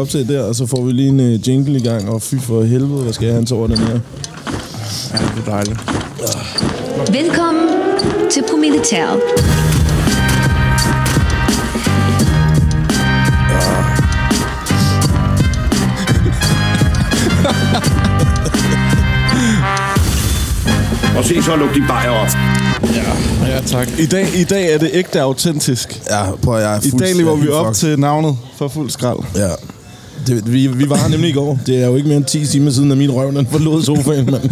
op til der, og så får vi lige en uh, jingle i gang, og fy for helvede, hvad skal jeg have hans over den her? Ja, det er dejligt. Velkommen til Promilletæret. Og se så luk de bajer op. Ja, tak. I dag, I dag er det ægte autentisk. Ja, prøv at jeg er I dag lever vi op til navnet for fuld skrald. Ja. Det, vi, vi var her nemlig i går. Det er jo ikke mere end 10 timer siden, at min røv den forlod sofaen. Men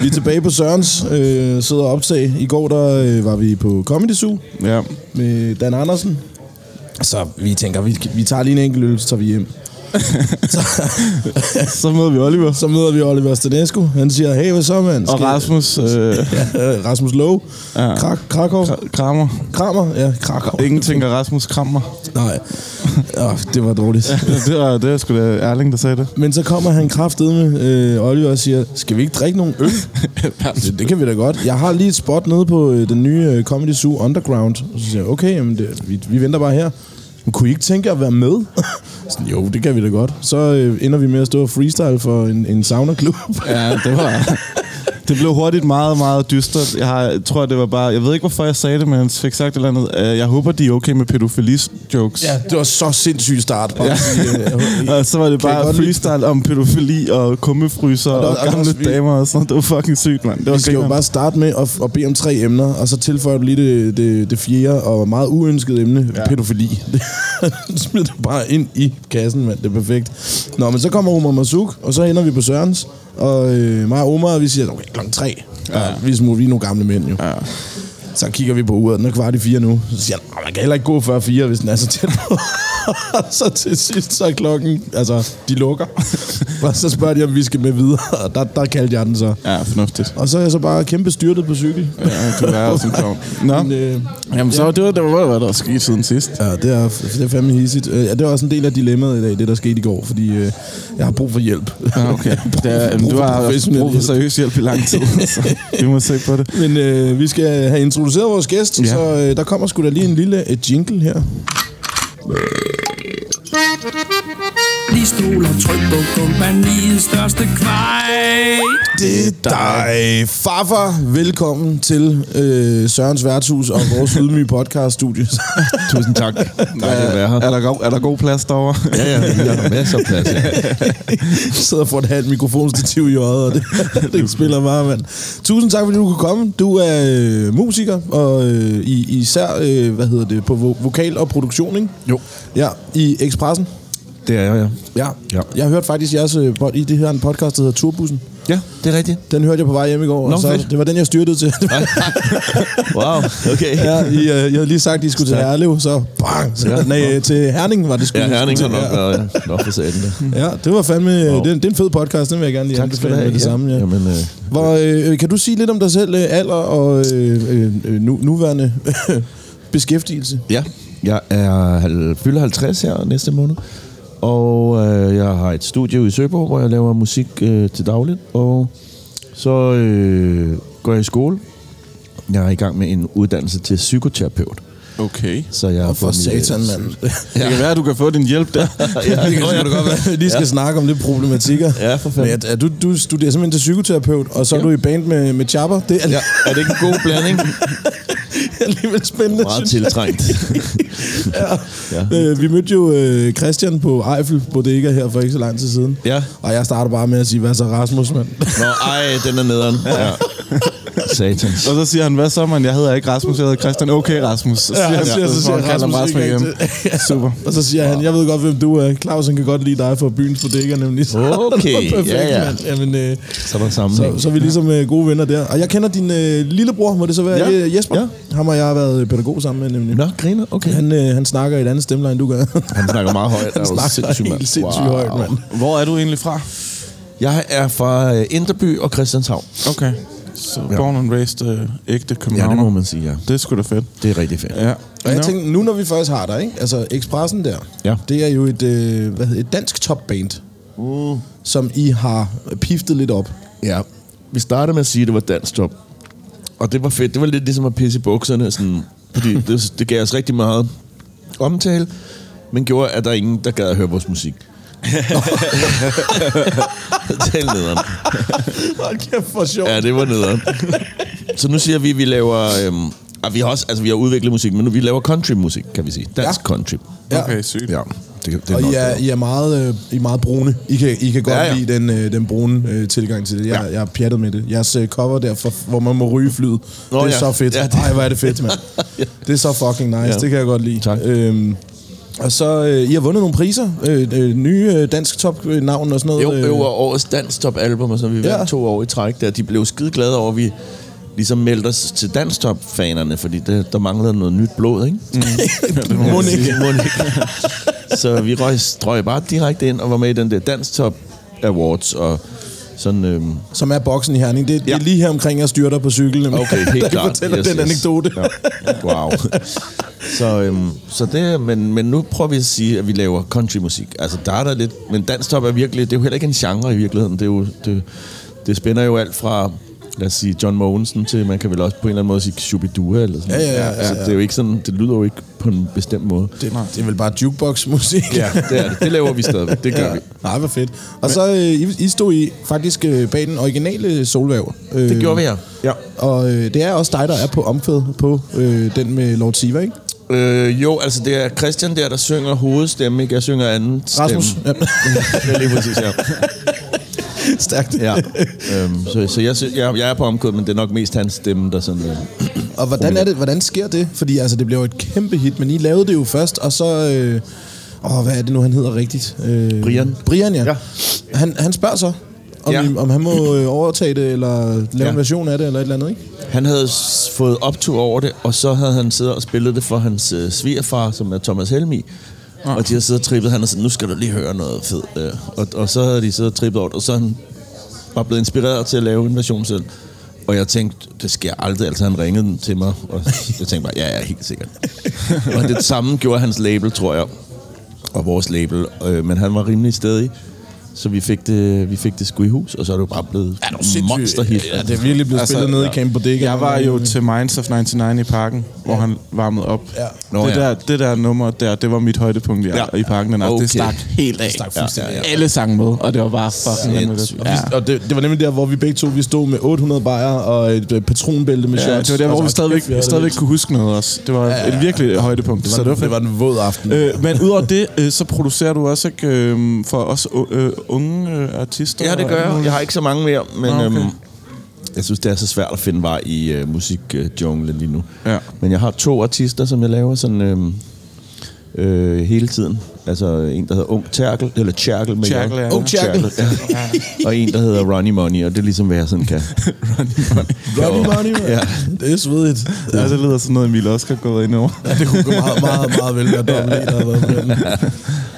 vi er tilbage på Sørens, øh, sidder og optag. I går der øh, var vi på Comedy Zoo Ja. med Dan Andersen. Så vi tænker, vi, vi tager lige en enkelt øl, så tager vi hjem. Så møder vi Oliver. Så møder vi Oliver Stanescu. Han siger, hey, hvad så, mand? Og Rasmus øh, Ja, Rasmus Lowe. Ja. Krak, Krakow. Kra- Kramer. Kramer. Ja, Krakow. Ingenting af Rasmus Kramer. Nej. Oh, det var dårligt. det var det er sgu da Erling, der sagde det. Men så kommer han kraftedeme, øh, Oliver, og siger, skal vi ikke drikke nogen øl? det, det kan vi da godt. Jeg har lige et spot nede på øh, den nye øh, Comedy Zoo Underground. Og så siger jeg, okay, jamen det, vi, vi venter bare her. Men kunne I ikke tænke at være med? Sådan, jo, det kan vi da godt. Så øh, ender vi med at stå og freestyle for en, en sauna-klub. Ja, det var... Det blev hurtigt meget, meget dystert. Jeg, har, tror, det var bare... Jeg ved ikke, hvorfor jeg sagde det, men jeg fik sagt et eller andet. Øh, Jeg håber, de er okay med pædofili-jokes. ja, det var så sindssygt start. Ja. sige, øh, Og så var det bare lide- freestyle om pædofili og kummefryser Og der- og, gamle vi- damer og sådan Det var fucking sygt, mand. Det var Vi skal jo bare starte med at, at bede om tre emner, og så tilføjer du lige det, det, det fjerde og meget uønskede emne, ja. pædofili. Det smider du bare ind i kassen, mand. Det er perfekt. Nå, men så kommer Omar Masuk, og så ender vi på Sørens. Og øh, mig og Omar, vi siger, okay, klokken tre. Ja. Vi, er vi er nogle gamle mænd, jo. Ja. Så kigger vi på uret, den er kvart i fire nu. Så siger han, "Åh, man kan heller ikke gå før fire, hvis den er så tæt på. så til sidst, så er klokken, altså, de lukker. og så spørger de, om vi skal med videre, og der, der kaldte jeg den så. Ja, fornuftigt. Og så er jeg så bare kæmpe styrtet på cykel. Ja, du er også en klovn. Nå, Men, øh, jamen så det var, det var, hvad der skete siden sidst. ja, det er, det er fandme hissigt. Øh, Ja, det er også en del af dilemmaet i dag, det der skete i går, fordi øh, jeg har brug for hjælp. Ja, okay. Det er, Brug du for har brug for hjælp. seriøs hjælp i lang tid, så vi må se på det. Men øh, vi skal have introduceret vores gæst, Ja. så øh, der kommer sgu da lige en lille et jingle her. De stoler tryk på kompaniets største kvej. Det er dig, farfar. Velkommen til øh, Sørens Værtshus og vores ydmyge podcaststudie. Tusind tak. Være her. Er der, god, er der god plads derovre? Ja, ja, vi har masser af plads. Ja. sidder for et halvt mikrofonstativ i øjet, og det, det spiller bare, mand. Tusind tak, fordi du kunne komme. Du er øh, musiker, og øh, i, især, øh, hvad hedder det, på vo- vokal og produktion, ikke? Jo. Ja, i Expressen. Det er jeg, ja. Ja. Ja. Jeg har hørt faktisk jeres, øh, i det her en podcast, der hedder Turbussen. Ja, det er rigtigt. Den hørte jeg på vej hjem i går, Nå, og så, fedt. det var den, jeg styrtede til. Wow, okay. ja, I, øh, jeg havde lige sagt, at I skulle til Herlev, så bang! Så, Ja. Nej, til Herning var det sgu. Ja, skulle Herning har nok Ja. været nok for satan der. Ja, det var fandme... Wow. Det, det er en fed podcast, den vil jeg gerne lige Tak anbefale have. med det ja. samme. Ja. Jamen, øh, Hvor, øh, kan du sige lidt om dig selv, øh, alder og øh, øh, øh, nu, nuværende beskæftigelse? ja, jeg er fylder 50 her næste måned. Og øh, jeg har et studie i Søborg, hvor jeg laver musik øh, til dagligt. Og så øh, går jeg i skole. Jeg er i gang med en uddannelse til psykoterapeut. Okay. Så jeg har Og for øh, satan, mand. Det kan være, at du kan få din hjælp der. ja, det kan det godt være, vi lige skal snakke om det problematikker. Ja, for Men fanden. at, at du, du studerer simpelthen til psykoterapeut, og så er Ja. du i band med, med Chapper. Det er Ja, er det ikke en god blanding? alligevel spændende, Meget tiltrængt. Ja. Øh, vi mødte jo øh, Christian på Eiffel Bodega her for ikke så lang tid siden. Ja. Og jeg starter bare med at sige, hvad så Rasmus, mand? Nå, ej, den er nederen. Ja. Satans. Og så siger han, hvad så, man? Jeg hedder ikke Rasmus, jeg hedder Christian. Okay, Rasmus. Så Ja, siger han han, siger- så så siger han Rasmus igen. Super. Og så siger han, jeg ved godt, hvem du er. Claus, han kan godt lide dig fra byens bodega, nemlig. Okay, perfekt, ja, ja. mand. Jamen, øh, Så er der sammenhæng. så, så er vi ligesom øh, gode venner der. Og jeg kender din øh, lillebror, må det så være Ja. ja. Jesper? Ja. Ham og jeg har været pædagog sammen med, nemlig. Nå, griner, okay. Han, øh, han snakker i et andet stemmeleje, end du gør. Han snakker meget højt. han Er snakker sindssyg, mand? helt sindssygt wow. højt, mand. Hvor er du egentlig fra? Jeg er fra øh, Inderby og Christianshavn. Okay. Så Ja. born and raised øh, ægte Ja, københavner. det må man sige, ja. Det er sgu da fedt. Det er rigtig fedt. Ja. Og jeg Nå. tænkte, nu når vi først har dig, ikke? altså Expressen der, Ja. det er jo et, øh, hvad hedder, et dansk topband, Uh. som I har piftet lidt op. Ja. Vi startede med at sige, at det var dansk job. Og det var fedt. Det var lidt ligesom at pisse i bukserne. Sådan, fordi det, det gav os rigtig meget omtale, men gjorde, at der er ingen, der gad at høre vores musik. det er nederen. Hold kæft, for sjovt. Ja, det var nederen. Så nu siger vi, at vi laver... Øhm, og vi har også, altså vi har udviklet musik, men nu vi laver country-musik, kan vi sige. Dansk ja. country. Ja. Okay, sygt. Ja, det, det er Og I er, bedre. I er, meget, øh, I er meget brune. I kan, I kan godt Ja, ja, ja. ja. lide den, øh, den brune øh, tilgang til det. Jeg, Ja. ja. jeg er pjattet med det. Jeres øh, cover der, for, hvor man må ryge flyet, Nå, det er ja. så fedt. Ja, Ja, det-. Ej, hvor er det fedt, mand. Det er så fucking nice. Ja. Ja. Det kan jeg godt lide. Tak. Øhm, og så, øh, I har vundet nogle priser. Øh, øh, nye øh, dansk top-navn og sådan noget. Jo, øh, det var årets dansk top album, og så vi vandt Ja. to år i træk der. De blev skide glade over, at vi ligesom meldte os til dansk top fanerne, fordi det, der manglede noget nyt blod, ikke? Mm. Må ikke. så vi røg, strøg bare direkte ind og var med i den der dansk top awards, og sådan... Øhm, Som er boksen i Herning. Det, det Ja. er lige her omkring, jeg styrter på cyklen. Okay, helt I klart. fortæller Yes, den yes. anekdote. Ja. Wow. Så, øhm, så det, men, men nu prøver vi at sige, at vi laver countrymusik. Altså, der er der lidt... Men danstop er virkelig... Det er jo heller ikke en genre i virkeligheden. Det, er jo, det, det spænder jo alt fra lad os sige, John Mogensen til, man kan vel også på en eller anden måde sige Shubidua eller sådan Ja, ja, ja, noget. Altså, ja, ja. det er jo ikke sådan, det lyder jo ikke på en bestemt måde. Det, det er vel bare jukebox-musik. Ja, det er det. Det laver vi stadigvæk. Det gør ja. vi. Nej, hvor fedt. Og så, øh, I, I stod I faktisk øh, bag den originale solvæv. Øh, Det gjorde vi, ja. ja. Og øh, det er også dig, der er på omkvædet på øh, den med Lord Siva, ikke? Øh, jo, altså det er Christian der, der synger hovedstemme, ikke? Jeg synger anden stemme. Rasmus. Ja. ja, lige præcis, ja. Stærkt. ja. Øhm, så så jeg, jeg, jeg er på omkødet, men det er nok mest hans stemme, der sådan... Øh, Og hvordan, er det, hvordan sker det? Fordi altså, det blev jo et kæmpe hit, men I lavede det jo først, og så... Øh, åh, hvad er det nu, han hedder rigtigt? Øh, Brian. Brian, ja. Ja. Han, han spørger så, om, Ja. ja. I, om han må øh, overtage det, eller lave Ja. ja. en version af det, eller et eller andet, ikke? han havde fået optur over det, og så havde han siddet og spillet det for hans øh, svigerfar, som er Thomas Helmi. Og de har siddet og trippet, han har sagt, nu skal du lige høre noget fedt. Øh. Og, og så havde de siddet og trippet over det, og så han var blevet inspireret til at lave en version selv. Og jeg tænkte, det sker aldrig. Altså han ringede til mig, og jeg tænkte bare, ja, ja, helt sikkert. og det samme gjorde hans label, tror jeg. Og vores label. Øh, men han var rimelig stedig. Så vi fik, det, vi fik det sgu i hus, og så er det jo bare blevet ja, monsterhit. Ja, det er virkelig blevet altså, spillet ned i Camp Bodega. Jeg var jo til Minds of 99 i parken, hvor han varmede op. Ja. Nå, det, ja. der, det der nummer der, det var mit højdepunkt i, Ja. ja. i parken. Den okay. Det stak helt af. Det stak fuldstændig ja, af. ja. Alle sang med, og det var bare fucking Ja, vanvittigt. Ja. Og det, det var nemlig der, hvor vi begge to vi stod med 800 bajer og et øh, patronbælte med Ja, shots. det var der, hvor Og vi så- stadigvæk, vi det stadigvæk kunne huske noget også. Det var Ja, ja, et virkelig højdepunkt. Det var, så det var, det var en våd aften. Øh, men udover det, øh, så producerer du også ikke, øh, for os øh, unge øh, artister? Ja, det gør jeg. Jeg har ikke så mange mere, men okay. øhm, jeg synes, det er så svært at finde vej i øh, musikjunglen lige nu. Ja. Men jeg har to artister, som jeg laver sådan øhm, øh, hele tiden. Altså en, der hedder Ung Terkel, eller Tjerkel med Tjerkel, J. ja. Ung Tjerkel. ja. Og en, der hedder Ronnie Money, og det er ligesom, hvad jeg sådan kan. Ronnie Money. Ronnie Money, man. Ja. Det er svedigt. Ja, det lyder sådan noget, Emil også kan gå ind over. Ja, det kunne gå meget, meget, meget vel være dobbelt der har været på den.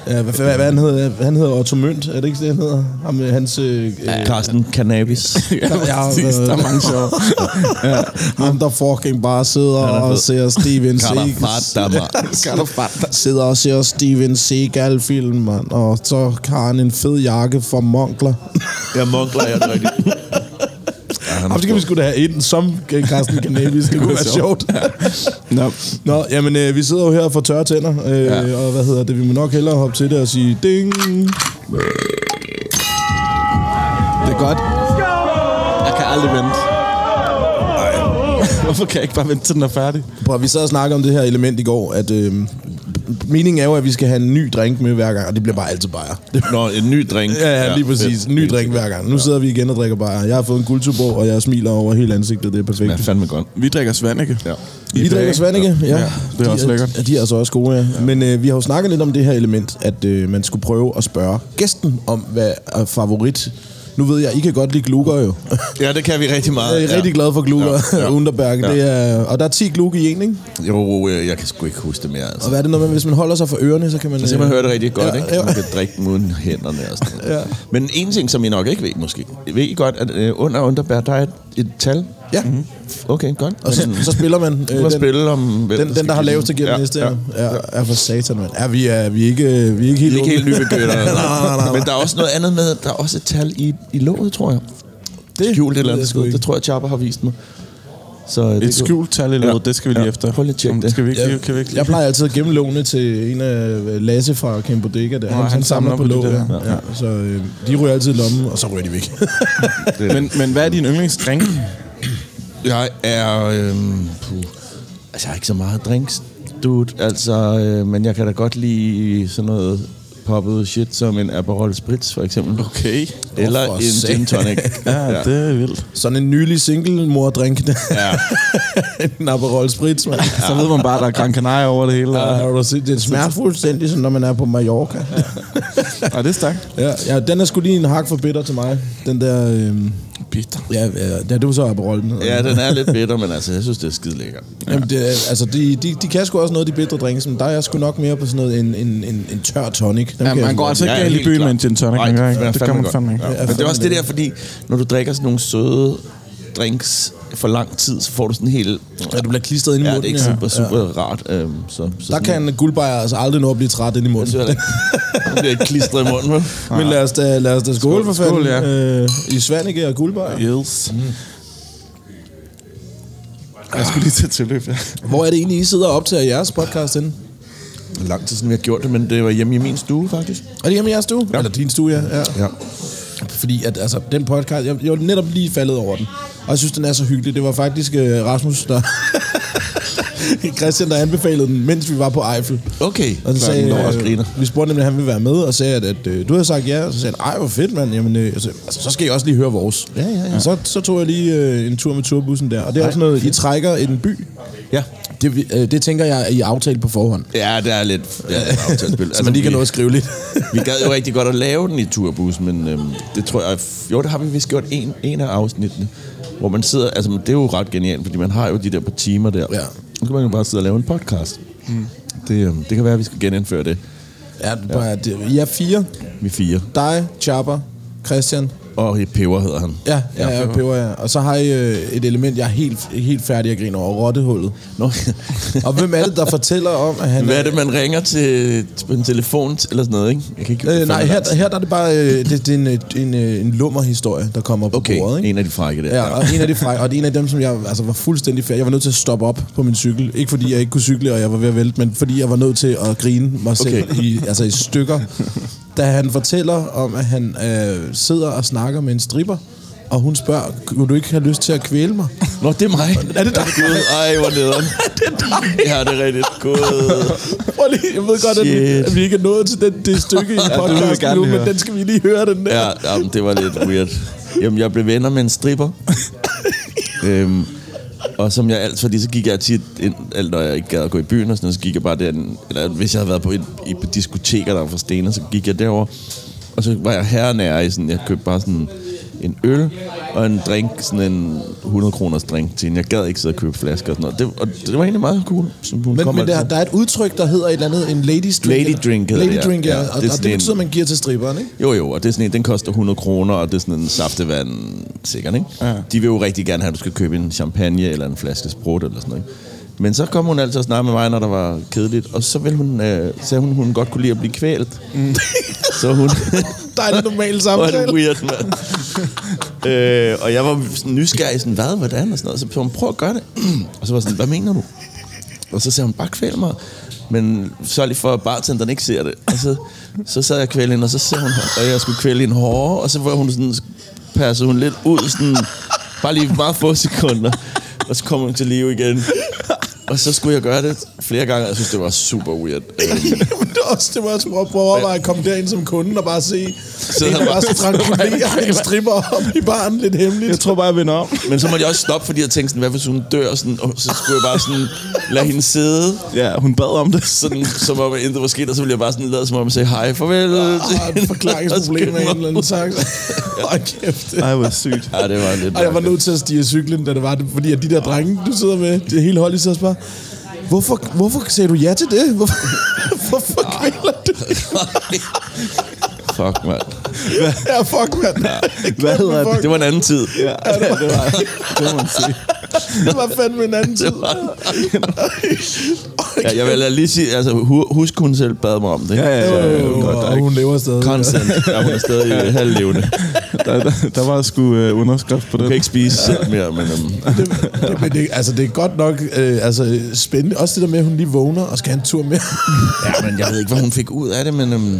Ja, hvad, hvad, hvad han hedder? Han hedder Otto Mønt, er det ikke det, han hedder? Ham med hans... Øh, øh, Carsten Cannabis. ja, præcis. Der er mange sjove. ham, der fucking bare sidder Han er og ser Steven Seagal. Sidder og ser Steven Seagal-film, mand. Og så har han en fed jakke fra Monkler. Jeg munkler, jeg er det rigtigt. Ja, Ham skal vi sgu da have ind som Carsten Cannabis. Det kunne være sjovt. Nå, Nå, jamen, øh, vi sidder jo her for tørre tænder, øh, ja. Ja. og hvad hedder det, vi må nok hellere hoppe til det og sige ding. det er godt. Jeg kan aldrig vente. Hvorfor kan jeg ikke bare vente til den er færdig? Prøv, vi sad og snakkede om det her element i går, at øh, meningen er jo, at vi skal have en ny drink med hver gang, og det bliver bare altid bajer. Det- Nå, en ny drink. Ja, ja, lige præcis. En ny drink hver gang. Nu sidder vi igen og drikker bajer. Jeg har fået en guldtubog, og jeg smiler over hele ansigtet. Det er perfekt. Ja, fandme godt. Vi drikker Svanike. Ja. Vi drikker Svanike, ja. Ja, det er også de, lækkert. Er, de er altså også gode, ja. Men øh, vi har jo snakket lidt om det her element, at øh, man skulle prøve at spørge gæsten om, hvad er favorit. Nu ved jeg, I kan godt lide Gluger jo. Ja, det kan vi rigtig meget. Jeg er ja. rigtig glad for Gluger Ja, ja, ja. ja. Underberg. Ja. Det er, og der er 10 Glug i en, ikke? Jo, jeg kan sgu ikke huske det mere. Altså. Og hvad er det noget med, hvis man holder sig for ørerne, så kan man... Så man øh, hører det rigtig godt, ja, ikke? Ja. Man kan drikke dem uden hænderne og sådan noget. Ja. Men en ting, som I nok ikke ved måske. Ved I godt, at øh, under Underberg, der er et, et tal? Ja, Okay, godt. og så, så spiller man... Øh, Øh, den, den, spille om... den, skal den, der har give lavest igennem Ja, næste ja. år. Ja, er for satan, mand. Ja, vi er, vi er ikke, vi er ikke helt Vi er ikke helt nybegyndere. nej, nej, nej. Men der er også noget andet med, der er også et tal i, i låget, tror jeg. Det Skjult et eller andet ikke. Det tror jeg, Chopper har vist mig. Så øh, det Et skjult tal i låget, Ja. det skal vi lige Ja. efter. Prøv lige at tjekke det. Skal vi ikke, Jeg, kan vi ikke jeg plejer altid at gemme lånene til en af Lasse fra Camp Bodega. Der. Nå, han, han, samler på de låg. Ja. Ja, så øh, de ryger altid i lommen, og så ryger de væk. Men, men hvad er din yndlingsdrink? Jeg er... Øhm, puh, altså, jeg er ikke så meget drinks, dude. Altså, øh, men jeg kan da godt lide sådan noget poppet shit, som en Aperol Spritz, for eksempel. Okay. Eller for en gin tonic. Ja, det er vildt. Sådan en nylig single mor drink Ja. en Aperol Spritz, man. Så ved man bare, at der er Gran Canaria over det hele. Ja, Ja, har du set, det smager fuldstændig, som når man er på Mallorca. ja det er stærkt. Ja, ja, den er sgu lige en hak for bitter til mig. Den der... Øhm, Bitter. ja, ja, ja, det var så Aperol. Den hedder. ja, den er lidt bitter, men altså, jeg synes, det er skide lækker. Jamen, det, altså, de, de, de kan sgu også noget, de bitre drinks, men der er jeg sgu nok mere på sådan noget, en, en, en, en tør tonic. Dem Ja, man går altså ikke galt i byen med en gin tonic. Nej, det er Det kan man godt. fandme ikke. Ja. Men det er også det der, fordi når du drikker sådan nogle søde drinks for lang tid, så får du sådan en helt... Ja, du bliver klistret ind i Ja, munden. det er ikke super, ja. super rart. Øhm, så, så Der kan guldbejer altså aldrig nå at blive træt ind i Jeg munden. synes heller ikke. Nu bliver ikke klistret i munden, vel? Men lad os da, lad os da skåle for Skål, fanden. ja. Øh, I Svanike og guldbejer. Yes. Jeg skulle lige til tilløb, ja. Hvor er det egentlig, I sidder og optager jeres podcast henne? Lang tid siden, vi har gjort det, men det var hjemme i min stue, faktisk. Er det hjemme i jeres stue? Ja. Eller din stue, ja. ja. Ja. Fordi at, altså, den podcast, jeg, jeg var netop lige faldet over den. Og jeg synes, den er så hyggelig. Det var faktisk øh, Rasmus, der... Christian, der anbefalede den, mens vi var på Eiffel. Okay. Og så sagde, jeg, også øh, griner. vi spurgte nemlig, at han ville være med, og sagde, at, at øh, du havde sagt ja. Og så sagde han, ej, hvor fedt, mand. Jamen, øh, altså, altså, så skal I også lige høre vores. Ja, ja, ja. Og så, så tog jeg lige øh, en tur med turbussen der. Og det er også noget, I trækker en by. Ja. Det, øh, det tænker jeg, I aftalt på forhånd. Ja, det er lidt ja, aftalt Så man lige kan nå at skrive lidt. vi gad jo rigtig godt at lave den i turbussen, men øhm, det tror jeg... Jo, det har vi vist gjort en, en af afsnittene, hvor man sidder... Altså, det er jo ret genialt, fordi man har jo de der par timer der. Ja. Så kan man jo bare sidde og lave en podcast. Mm. Det, øhm, det kan være, at vi skal genindføre det. ja, bare, det, I er fire. Vi er fire. Dig, Chopper, Christian. Og Peber hedder han. Ja, ja, ja, peber, ja. Og så har I øh, et element, jeg er helt, helt færdig at grine over, rottehullet. Nå. Og hvem er det, der fortæller om, at han... Hvad er det, man ringer til på en telefon eller sådan noget, ikke? Jeg kan ikke Øh, nej, her, her der er det bare øh, det, det er en, en, øh, en lummerhistorie, der kommer på Okay, bordet. Ikke? en af de frække der. Ja, og en af de frække, og det er en af dem, som jeg altså, var fuldstændig færdig. Jeg var nødt til at stoppe op på min cykel. Ikke fordi jeg ikke kunne cykle, og jeg var ved at vælte, men fordi jeg var nødt til at grine mig selv Okay. i, altså i stykker. Da han fortæller om, at han øh, sidder og snakker med en stripper, og hun spørger, kunne du ikke have lyst til at kvæle mig? Nå, det er mig. Er det dig? Gud, ej, hvor nederen. det er dig! Ja, det er rigtigt. Gud. Prøv lige, jeg ved godt, at vi, at vi ikke er nået til den, det stykke i podcasten gerne nu, men høre. den skal vi lige høre, den der. Ja, jamen, det var lidt weird. Jamen, jeg blev venner med en stripper. øhm, og som jeg altid, fordi så gik jeg tit ind, alt når jeg ikke gad at gå i byen og sådan noget, så gik jeg bare der, eller hvis jeg havde været på et, i på diskoteker, der var for stener, så gik jeg derover. Og så var jeg hernær i sådan, jeg købte bare sådan en øl og en drink, sådan en 100 kroners drink til hende. Jeg gad ikke sidde og købe flasker og sådan noget. Det, og det var egentlig meget cool. Som hun Men, kom men der, altid. der er et udtryk, der hedder et eller andet, en ladies drink. Lady drink hedder Lady det, drink, ja. Ja, Og, det og det sådan en- betyder, at man giver til stripperen, ikke? Jo, jo, og det er sådan en, den koster 100 kroner, og det er sådan en saftevand, sikkert, ikke? Ja. De vil jo rigtig gerne have, at du skal købe en champagne eller en flaske sprut eller sådan noget. ikke? Men så kom hun altid og snakkede med mig, når der var kedeligt, og så ville hun, øh, sagde hun, hun godt kunne lide at blive kvælt. Mm. så hun... Der er det normale Hvor samtale. det weird, mand. øh, og jeg var sådan nysgerrig, sådan, hvad, hvordan, og sådan noget. Så så hun, prøv at gøre det. og så var jeg sådan, hvad mener du? Og så sagde hun, bare kvæl mig. Men så lige for, at bartenderen ikke ser det. Og så, så sad jeg kvæl hende, og så sagde hun, og jeg skulle kvæle hende hårdere. Og så var hun sådan, passede hun lidt ud, sådan, bare lige meget få sekunder. Og så kom hun til live igen. Og så skulle jeg gøre det flere gange, og jeg synes, det var super weird. Jamen, det er også, det var også prøve prøve at komme derind som kunde og bare se, så der bare- bare strangulere en stripper op i baren lidt hemmeligt. Jeg tror bare, jeg vinder om. Men så måtte jeg også stoppe, fordi jeg tænkte sådan, hvad hvis hun dør? Sådan, og så skulle jeg bare sådan lade hende sidde, Ja, hun bad om det. sådan, som om intet var sket, og så ville jeg bare sådan lade som om at sige hej, farvel. Ah, et forklaringsproblem af en eller anden slags. Hold kæft. Ej, hvor sygt. Ja, det var lidt... Og jeg var nødt til at stige cyklen, da det var det, fordi at de der drenge, du sidder med, det hele hold i sig og spørger, hvorfor, hvorfor sagde du ja til det? Hvorfor, hvorfor kvæler du? Fuck, mand. Ja, fuck, mand. Hvad hedder det? Det var en anden tid. Ja, det var det, må man sige. Det var fandme en anden tid. Ja, jeg vil lige sige, altså, hu- husk, hun selv bad mig om det. Ja, ja, ja. Øh, Godt, der er og hun lever stadig. Consent. Ja, hun er stadig halvlevende. Der Der, der, var sgu øh, underskrift på Du det. kan ikke spise selv mere, men øhm, det, det, men det, altså, det er godt nok øh, altså, spændende. Også det der med, at hun lige vågner og skal have en tur med. ja, men jeg ved ikke, hvad hun fik ud af det, men øhm,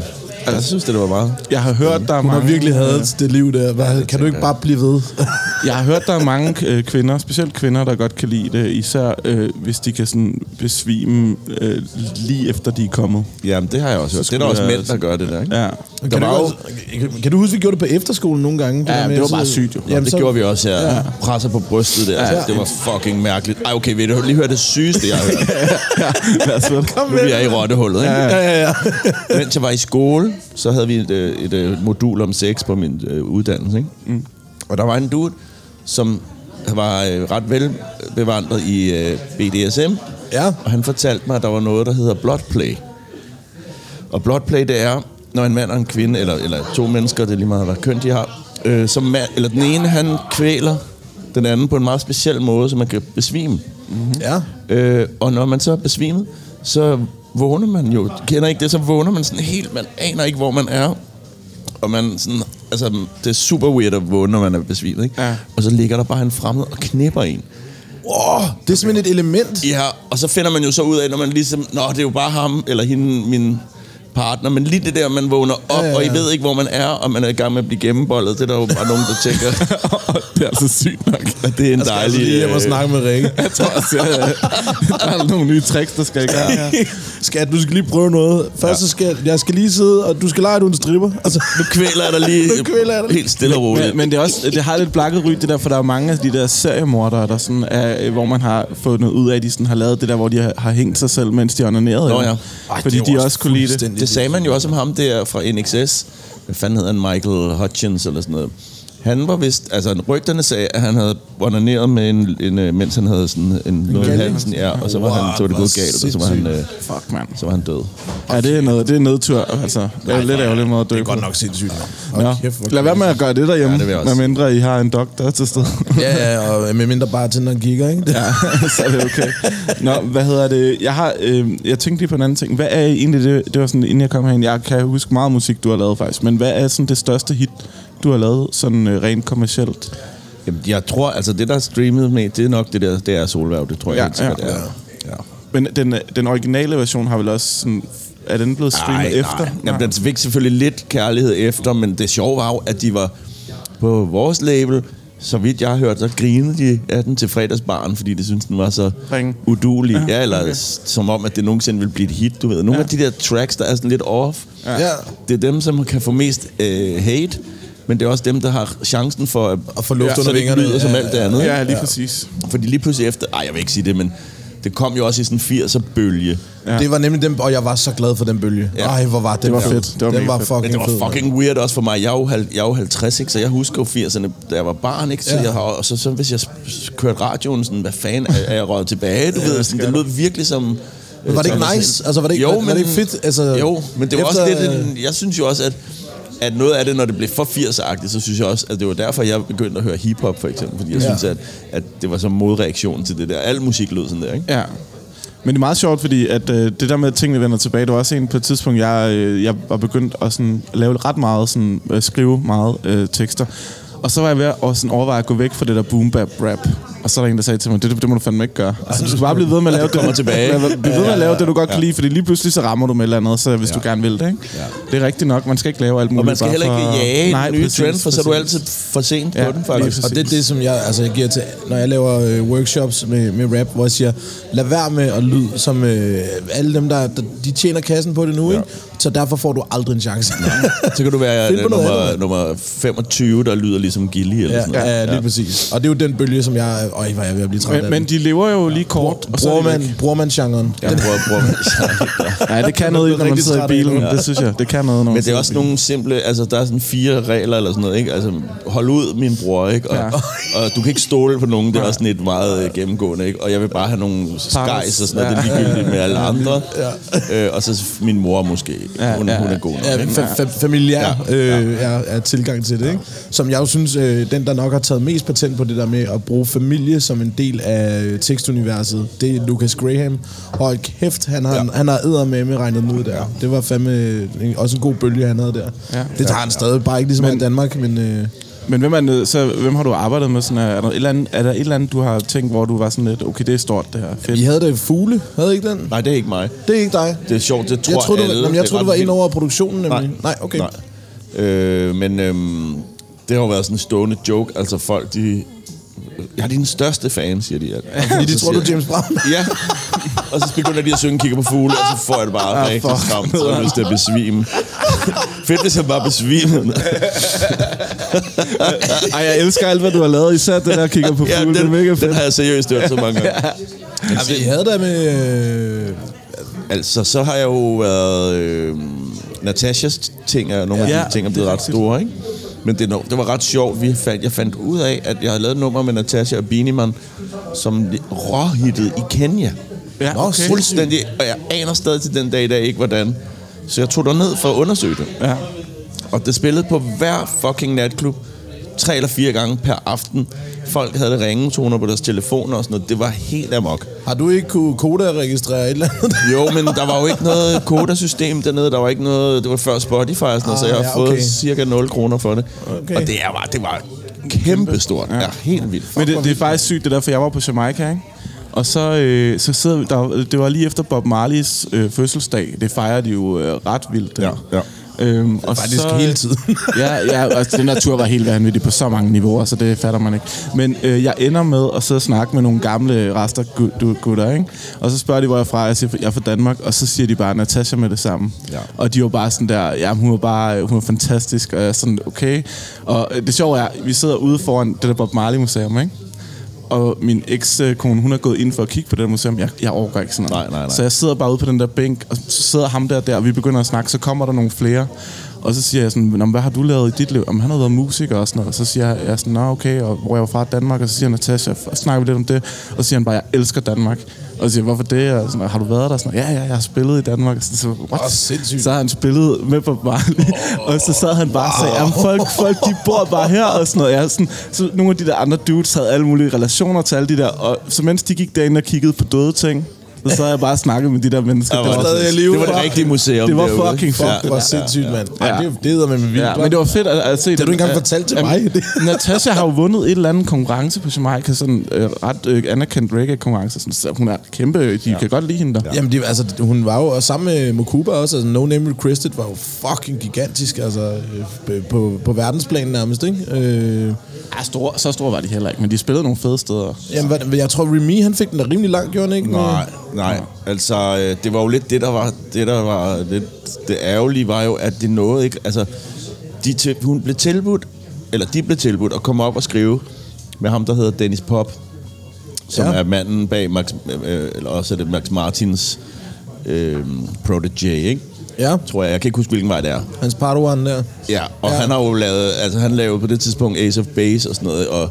jeg synes, det var meget. Jeg har hørt, der er Hun har virkelig hadet det liv der. Hvad, kan du ikke bare blive ved? Jeg har hørt, der er mange øh, kvinder, specielt kvinder, der godt kan lide det, især øh, hvis de kan sådan besvime øh, lige efter de er kommet. Jamen, det har jeg også hørt. Det er der også mænd, der gør det der, ikke? Ja. Kan du, var jo- også, kan du huske, vi gjorde det på efterskolen nogle gange? Ja, der med det var bare sygt, jo. Jamen, det så- gjorde vi også her. Ja. Presser på brystet der. Ja, Ja. Det var fucking mærkeligt. Ej, okay, vil du lige høre det sygeste, jeg har hørt? Lad os høre det. Kom Nu jeg i rottehullet, ikke? Ja, ja, ja. Mens jeg var i skole, så havde vi et, øh, et, et modul om sex på min øh, uddannelse. Ikke? Mm. Og der var en dude, som var øh, ret velbevandret i øh, BDSM. Ja. Og han fortalte mig, at der var noget, der hedder bloodplay. Og bloodplay, det er, når en mand og en kvinde, eller, eller to mennesker, det er lige meget, hvad køn de har, øh, som mand, eller den ene, han kvæler den anden på en meget speciel måde, så man kan besvime. ja. Øh, og når man så er besvimet, så vågner man jo, kender ikke det, så vågner man sådan helt, man aner ikke, hvor man er. Og man sådan, altså, det er super weird at vågne, når man er besvimet, ikke? Ja. Og så ligger der bare en fremmed og knipper en. Oh, det er simpelthen et element. Ja, og så finder man jo så ud af, når man ligesom, nå, det er jo bare ham, eller hende, min partner, men lige det der, man vågner op, ja, Ja, ja, ja, ja. ja. og I ved ikke, hvor man er, og man er i gang med at blive gennembollet. Det er der jo bare nogen, der tænker, det er altså sygt nok. at det er en Jeg skal altså dejlig... lige hjem og øh, snakke med Rikke. Jeg tror også, jeg, der er nogle nye tricks, der skal i gang. Skat, du skal lige prøve noget. Først så skal jeg skal lige sidde, og du skal lege, at du er en stripper. Altså, Nu kvæler jeg dig lige Nu kvæler jeg dig. helt stille og roligt. Men, men det, er også, det har lidt blakket ry, det der, for der er mange af de der seriemordere, der sådan er, øh, hvor man har fået noget ud af, at de sådan har lavet det der, hvor de har, har hængt sig selv, mens de onanerede. Nå jo. ja. Ej, Fordi de også også kunne lide det. Det sagde man jo også om ham der fra NXS. Hvad fanden hedder han? Michael Hutchins eller sådan noget. Han var vist... Altså, rygterne sagde, at han havde onaneret med en, en, øh, mens han havde sådan en, noget i halsen. Ja, og så var han, så var det gået galt, og så var han, øh, Fuck, mand. så var han død. Ja, det er noget, det er nedtur, altså. Det er lidt ærgerligt måde at dø det er godt nok sindssygt. Ja. Hvor Lad være med at gøre det derhjemme, Ja, det medmindre I har en doktor til stede. Ja, ja, og med mindre bare til, når han kigger, ikke? ja, så er det okay. Nå, hvad hedder det? Jeg har, øh, jeg tænkte lige på en anden ting. Hvad er egentlig det, det var sådan, inden jeg kom herind, jeg kan huske meget musik, du har lavet faktisk, men hvad er sådan det største hit, du har lavet sådan øh, rent kommercielt? Jamen, jeg tror, altså det, der er streamet med, det er nok det der, det er Solværv, det tror jeg Ja, helt sikkert, ja. det er. Ja. Men den, den originale version har vel også sådan, er den blevet streamet Ej, efter? Nej. Jamen, den fik selvfølgelig lidt kærlighed efter, men det sjove var jo, at de var på vores label, så vidt jeg har hørt, så grinede de af den til fredagsbaren, fordi de syntes, den var så Ringe. udulig. Ja, ja eller okay. som om, at det nogensinde ville blive et hit, du ved. Nogle ja. af de der tracks, der er sådan lidt off, ja. det er dem, som kan få mest øh, hate, men det er også dem, der har chancen for at, At få luft så under det vingerne. lyder som Ja, alt det andet. Ja, lige præcis. Fordi lige pludselig efter, ej, jeg vil ikke sige det, men det kom jo også i sådan en 80'er bølge. Ja. Det var nemlig den, og jeg var så glad for den bølge. Ja. Ej, hvor var den Det var fed. fedt. Det var den var fedt. fucking Men det var fucking weird også for mig. Jeg er jo, halv, jeg er jo 50, ikke? så jeg husker jo 80'erne, da jeg var barn. Ikke? Så Ja. jeg har, og så, så hvis jeg kørte radioen, sådan, hvad fanden er, er jeg røget tilbage? Du ved, sådan, det lød virkelig som... Men var det ikke nice? Altså, var det ikke- var- var det ikke fedt? Altså, jo, men det var efter- også lidt... En, jeg synes jo også, at at noget af det, når det blev for 80'er-agtigt, så synes jeg også, at det var derfor, jeg begyndte at høre hiphop, for eksempel. Fordi jeg Ja. synes, at, at det var som modreaktion til det der. Al musik lød sådan der, ikke? Ja. Men det er meget sjovt, fordi at, øh, det der med, at tingene vender tilbage, det var også en på et tidspunkt, jeg, øh, jeg var begyndt at sådan, lave ret meget, sådan, øh, skrive meget øh, tekster. Og så var jeg ved at sådan, overveje at gå væk fra det der boom bap rap. Og så er der en, der sagde til mig, det, det må du fandme ikke gøre. Altså, du skal bare blive ved med at lave det. kommer tilbage. Blive ved med at lave det, du godt kan lide, fordi lige pludselig så rammer du med et eller andet, så hvis du gerne vil det. Ikke? Det er rigtigt nok, man skal ikke lave alt muligt. Og man skal heller ikke for- jage Nej, Nej, nye præcis, trend, for så er du altid for sent på Ja, den, lige faktisk. Og det er det, som jeg, altså, jeg giver til, når jeg laver øh, workshops med, med rap, hvor jeg siger, lad være med at lyde som øh, alle dem, der, der, de tjener kassen på det nu, ja. ikke? Så derfor får du aldrig en chance. Så kan du være på øh, nummer, nummer 25, der lyder ligesom Gilly eller ja, sådan noget. ja, lige præcis. Og det er jo den bølge, som jeg... Øj, hvor er jeg ved at blive træt af Men, men den. de lever jo lige kort. og så er Bruger man, bruger man genren. Jeg prøver, prøver. Ja, det kan noget, når man sidder i af bilen. nu. Det synes jeg. Det kan noget, når man Men det er også nogle simple, altså der er sådan fire regler eller sådan noget, ikke? Altså hold ud, min bror, ikke? Og, Ja. ja. og du kan ikke stole på nogen, det er også sådan et meget øh, gennemgående, ikke? Og jeg vil bare have nogle skejs og sådan noget, det er ligegyldigt med alle andre. Ja. Øh, og så min mor måske, Ja, hun, ja. hun er god nok, Ja, fa- fa- familiær Ja, øh, er, er tilgang til det, ikke? Som jeg jo synes, øh, den der nok har taget mest patent på det der med at bruge familie som en del af øh, tekstuniverset, det er Lucas Graham. Hold kæft, han har, ja. han har æder med med regnet ud der. Det var fandme øh, en, også en god bølge, han havde der. Ja. Det tager han stadig bare ikke ligesom men, i Danmark, men... Øh, Men hvem er, så, hvem har du arbejdet med? Sådan, er, er, der et eller andet, er der et eller andet, du har tænkt, hvor du var sådan lidt, okay, det er stort, det her. Fedt. Vi havde det fugle, havde I ikke den? Nej, det er ikke mig. Det er ikke dig. Det er sjovt, det tror jeg troede, du, alle. jamen, jeg troede, du var vildt. over produktionen, nemlig. Nej. Nej okay. Nej. Øh, men øhm, det har jo været sådan en stående joke. Altså folk, de... Jeg er din største fan, siger de. At, Fordi de tror, du er James Brown. Ja. Og så begynder de at synge, kigger på fugle, og så får jeg det bare Ah, rigtig stramt. Så jeg lyst til at besvime. Fedt, hvis jeg bare besvimede. Ej, jeg elsker alt, hvad du har lavet. Især det der kigger på fugle. den, det er mega den fedt. har jeg seriøst hørt så mange gange. Altså, I havde det med... Øh, Altså, så har jeg jo været... Øh, Natashas ting er nogle af Ja, de ting, er blevet ret store, ikke? Men det, det var ret sjovt. Vi fandt, jeg fandt ud af, at jeg havde lavet et nummer med Natasha og Beanie Man, som råhittede i Kenya. Ja, Nå, okay. Fuldstændig. Og jeg aner stadig til den dag i dag ikke, hvordan. Så jeg tog ned for at undersøge det. Ja. Og det spillede på hver fucking natklub. Tre eller fire gange per aften. Folk havde det ringetoner på deres telefoner og sådan noget. Det var helt amok. har du ikke kunne koda-registrere et eller andet? Jo, men der var jo ikke noget kodasystem dernede. Der var ikke noget... Det var før Spotify og sådan noget, så Ah, jeg har ja, fået okay. cirka 0 kroner for det. Okay. Og det, er bare, det var kæmpestort. Ja, helt vildt. Men det, det er faktisk sygt, det der, for jeg var på Jamaica, ikke? Og så, øh, så sidder der, det var lige efter Bob Marleys øh, fødselsdag. Det fejrer de jo øh, ret vildt. Ja, ja. Øhm, og Faktisk så, hele tiden. ja, ja, altså den der tur var helt vanvittig på så mange niveauer, så det fatter man ikke. Men øh, jeg ender med at sidde og snakke med nogle gamle rester gu- gutter, ikke? Og så spørger de, hvor jeg er fra. Jeg siger, jeg er fra Danmark, og så siger de bare Natasha med det samme. Ja. Og de var bare sådan der, ja, hun var bare, hun var fantastisk, og jeg er sådan, okay. Og øh, det sjove er, vi sidder ude foran det der Bob Marley museum, ikke? Og min eks-kone, hun er gået ind for at kigge på det der museum. Jeg, jeg overgår ikke sådan noget. Nej, nej, nej. Så jeg sidder bare ude på den der bænk, og så sidder ham der der, og vi begynder at snakke. Så kommer der nogle flere, og så siger jeg sådan, "Nå, men hvad har du lavet i dit liv? Om han har været musiker og sådan noget. Og så siger jeg, jeg er sådan, Nå, okay, og hvor jeg var fra Danmark, og så siger Natasha, snakker vi lidt om det, og så siger han bare, jeg elsker Danmark. Og så siger jeg, hvorfor det? Og sådan, har du været der? Sådan, ja, ja, jeg har spillet i Danmark. Og så, så, what? Sindssygt. så har han spillet med på Marley, og så sad han bare og sagde, folk, folk de bor bare her og sådan noget. Er sådan, så nogle af de der andre dudes havde alle mulige relationer til alle de der, og så mens de gik derinde og kiggede på døde ting, så sad jeg bare og snakkede med de der mennesker. Det Det var, var, stadig live. det var det rigtige museum det var derude. fucking Fuck, det var sindssygt, mand. Ej, Ja. det, det hedder med vildt. Ja, men det var fedt at, at se Det har du ikke engang Ja, fortalt til mig. Natasha har jo vundet et eller andet konkurrence på Jamaica, sådan øh, ret øh, anerkendt reggae-konkurrence. Sådan, så hun er kæmpe, de ja. kan godt lide hende der. Jamen, det, altså, hun var jo og sammen med Mokuba også. Altså, No Name Requested var jo fucking gigantisk, altså, øh, på, på verdensplan nærmest, ikke? Øh, Ja, store, så store var de heller ikke, men de spillede nogle fede steder. jamen, hvad, jeg tror, Remy, han fik den da rimelig langt, gjorde han ikke? Nej, nej. Altså, øh, det var jo lidt det, der var, det, der var lidt, det ærgerlige var jo, at det nåede ikke, altså, de til, hun blev tilbudt, eller de blev tilbudt at komme op og skrive med ham, der hedder Dennis Pop, som Ja. er manden bag Max, øh, eller også er det Max Martins øh, Protege, ikke? Ja, Tror jeg. Jeg kan ikke huske, hvilken vej det er. hans Padawan der. Ja, og ja. han har jo lavet, altså han lavede på det tidspunkt Ace of Base og sådan noget, og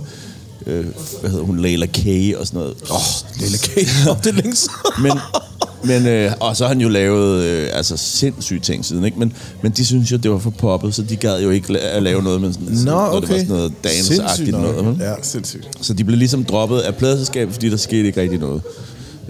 øh, hvad hedder hun, Layla K og sådan noget. Åh, oh, lille kage. det er længe. Men, men øh, og så har han jo lavet øh, altså sindssyge ting siden, ikke? Men, men de synes jo, det var for poppet, så de gad jo ikke la- at lave noget med sådan, Nå, når det var okay. sådan noget dance-agtigt noget. vel? Ja. Sindssygt. Så de blev ligesom droppet af pladselskabet, fordi der skete ikke rigtig noget.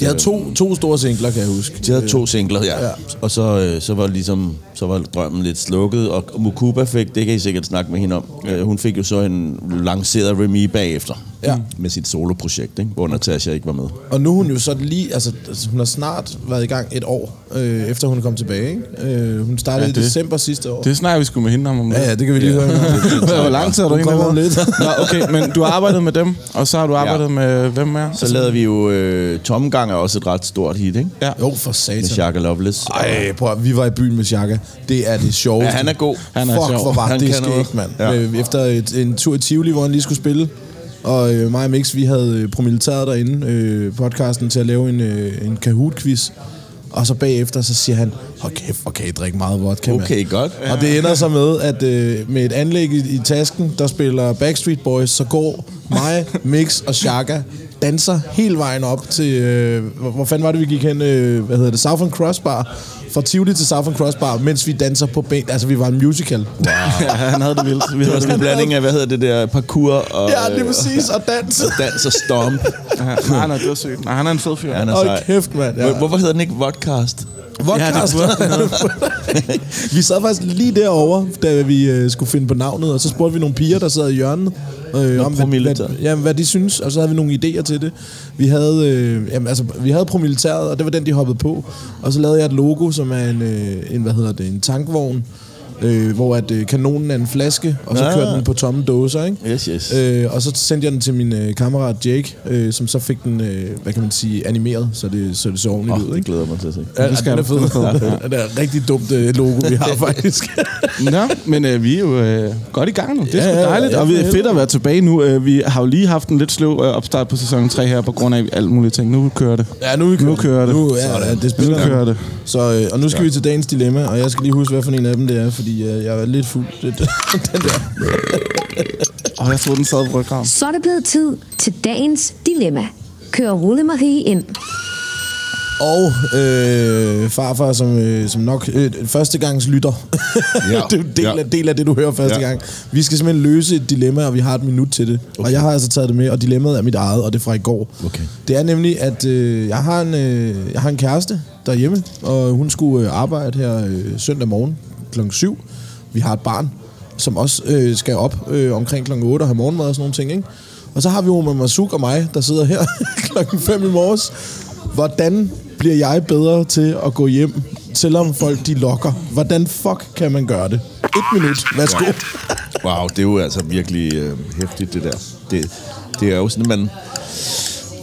De havde to, to store singler, kan jeg huske. De havde to singler, ja. Ja. ja. Og så, øh, så var ligesom, så var drømmen lidt slukket, og Mukuba fik, det kan I sikkert snakke med hende om, øh, hun fik jo så en lanceret Remy bagefter, Ja. med sit soloprojekt, ikke? hvor Natasha ikke var med. Og nu er hun jo så lige, altså altså, hun har snart været i gang et år, øh, efter hun kom tilbage, ikke? Øh, hun startede Ja, ja, det- i december sidste år. Det snakker vi sgu med hende om. om Ja, ja, det kan vi lige høre. Hvor lang tid har du egentlig været? lidt. Nå, okay, men du har arbejdet med dem, og så har du arbejdet ja. med hvem mere? Så lavede vi jo, øh, Tomgang er også et ret stort hit, ikke? Ja. Jo, for Med satan. Shaka Loveless. Ej, prøv at, vi var i byen med Chaka. Det er det sjoveste. Ja, han er god. Han er Fuck, sjov. hvor var Han det skægt, mand. Ja. Ja. Efter et, en tur i Tivoli, hvor han lige skulle spille, og øh, mig og Mix, vi havde øh, promilitæret derinde, øh, podcasten, til at lave en, øh, en Kahoot-quiz. Og så bagefter, så siger han, hold kæft, hvor kan I drikke meget vodka, mand." Okay, godt. Og det ender så med, at øh, med et anlæg i, i tasken, der spiller Backstreet Boys, så går mig, Mix og Shaka danser hele vejen op til, øh, hvor, fanden var det, vi gik hen, øh, hvad hedder det, Southern Cross Bar, fra Tivoli til Southern Cross Bar, mens vi danser på ben. Altså, vi var en musical. ja, han havde det vildt. Vi havde sådan en blanding af, hvad hedder det der, parkour og, Ja, lige øh, præcis. Og dans. og dans og stomp. Ja, nej, nej, det var sygt. Nej, han er en fed fyr. Ja, han er sej. kæft, mand. Hvor- Ja. Hvorfor hedder den ikke Vodcast? Vodcast. vi sad faktisk lige derovre, da vi øh, skulle finde på navnet, og så spurgte vi nogle piger, der sad i hjørnet, øh, om hvad, promilletær. hvad, ja, hvad de synes, og så havde vi nogle idéer til det. Vi havde, øh, jamen, altså, vi havde promilitæret, og det var den, de hoppede på. Og så lavede jeg et logo, som er en, øh, en hvad hedder det, en tankvogn, øh, hvor at øh, kanonen er en flaske, og så Ah. kørte den på tomme dåser, ikke? Yes, yes. Øh, og så sendte jeg den til min øh, kammerat Jake, øh, som så fik den, øh, hvad kan man sige, animeret, så det så, det så ordentligt Åh, ud, det ikke? glæder jeg mig til at se. Ja, Det skal den er fed. Er fed. Det er et rigtig dumt øh, logo, vi har faktisk. Nå, men øh, vi er jo øh, godt i gang nu. Det er Ja, ja, ja, sgu dejligt, ja, og for det er fedt at være tilbage nu. Øh, vi har jo lige haft en lidt sløv øh, opstart på sæson 3 her, på grund af alt muligt ting. Nu kører det. Ja, nu, er vi Nu kører det. Nu, ja, ja, det Nu spiller. kører det. Så, øh, og nu skal vi til dagens dilemma, og jeg skal lige huske, hvad for en af dem det er, fordi øh, jeg er lidt fuld. Det, den der. Og jeg troede, den sad på ryggraven. Så er det blevet tid til dagens dilemma. Kør Rulle Marie ind. Og øh, farfar, som, øh, som nok øh, førstegangs lytter. Ja. det er del, Ja. af, del af det, du hører første Ja. gang. Vi skal simpelthen løse et dilemma, og vi har et minut til det. Okay. Og jeg har altså taget det med, og dilemmaet er mit eget, og det er fra i går. Okay. Det er nemlig, at øh, jeg, har en, øh, jeg har en kæreste derhjemme, og hun skulle øh, arbejde her øh, søndag morgen klokken 7. Vi har et barn, som også øh, skal op øh, omkring klokken 8 og have morgenmad og sådan nogle ting. Ikke? Og så har vi Omar Masuk og mig, der sidder her klokken 5 i morges. Hvordan bliver jeg bedre til at gå hjem, selvom folk de lokker? Hvordan fuck kan man gøre det? Et minut, værsgo. Wow, det er jo altså virkelig øh, hæftigt, det der. Det, det er jo sådan, man...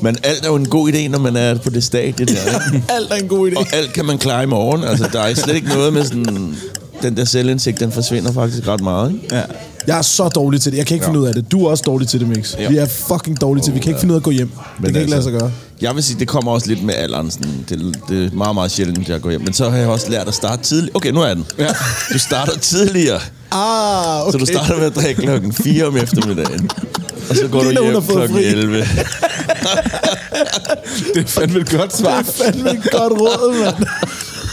Man, alt er jo en god idé, når man er på det stadie der. Ikke? Alt er en god idé. Og alt kan man klare i morgen. Altså, der er slet ikke noget med sådan... Den der selvindsigt, den forsvinder faktisk ret meget, ikke? Ja. Jeg er så dårlig til det. Jeg kan ikke ja. finde ud af det. Du er også dårlig til det, Mix. Ja. Vi er fucking dårlige til det. Vi kan ikke finde ud af at gå hjem. det kan ikke lade sig gøre. Jeg vil sige, det kommer også lidt med alderen. Sådan, det, det er meget, meget sjældent, at jeg går hjem. Men så har jeg også lært at starte tidligt. Okay, nu er den. Ja. Du starter tidligere. Ah, okay. Så du starter med at drikke klokken 4 om eftermiddagen. Og så går Lige du hjem klokken fri. 11. Det er fandme et godt Det svar. er fandme et godt råd, mand.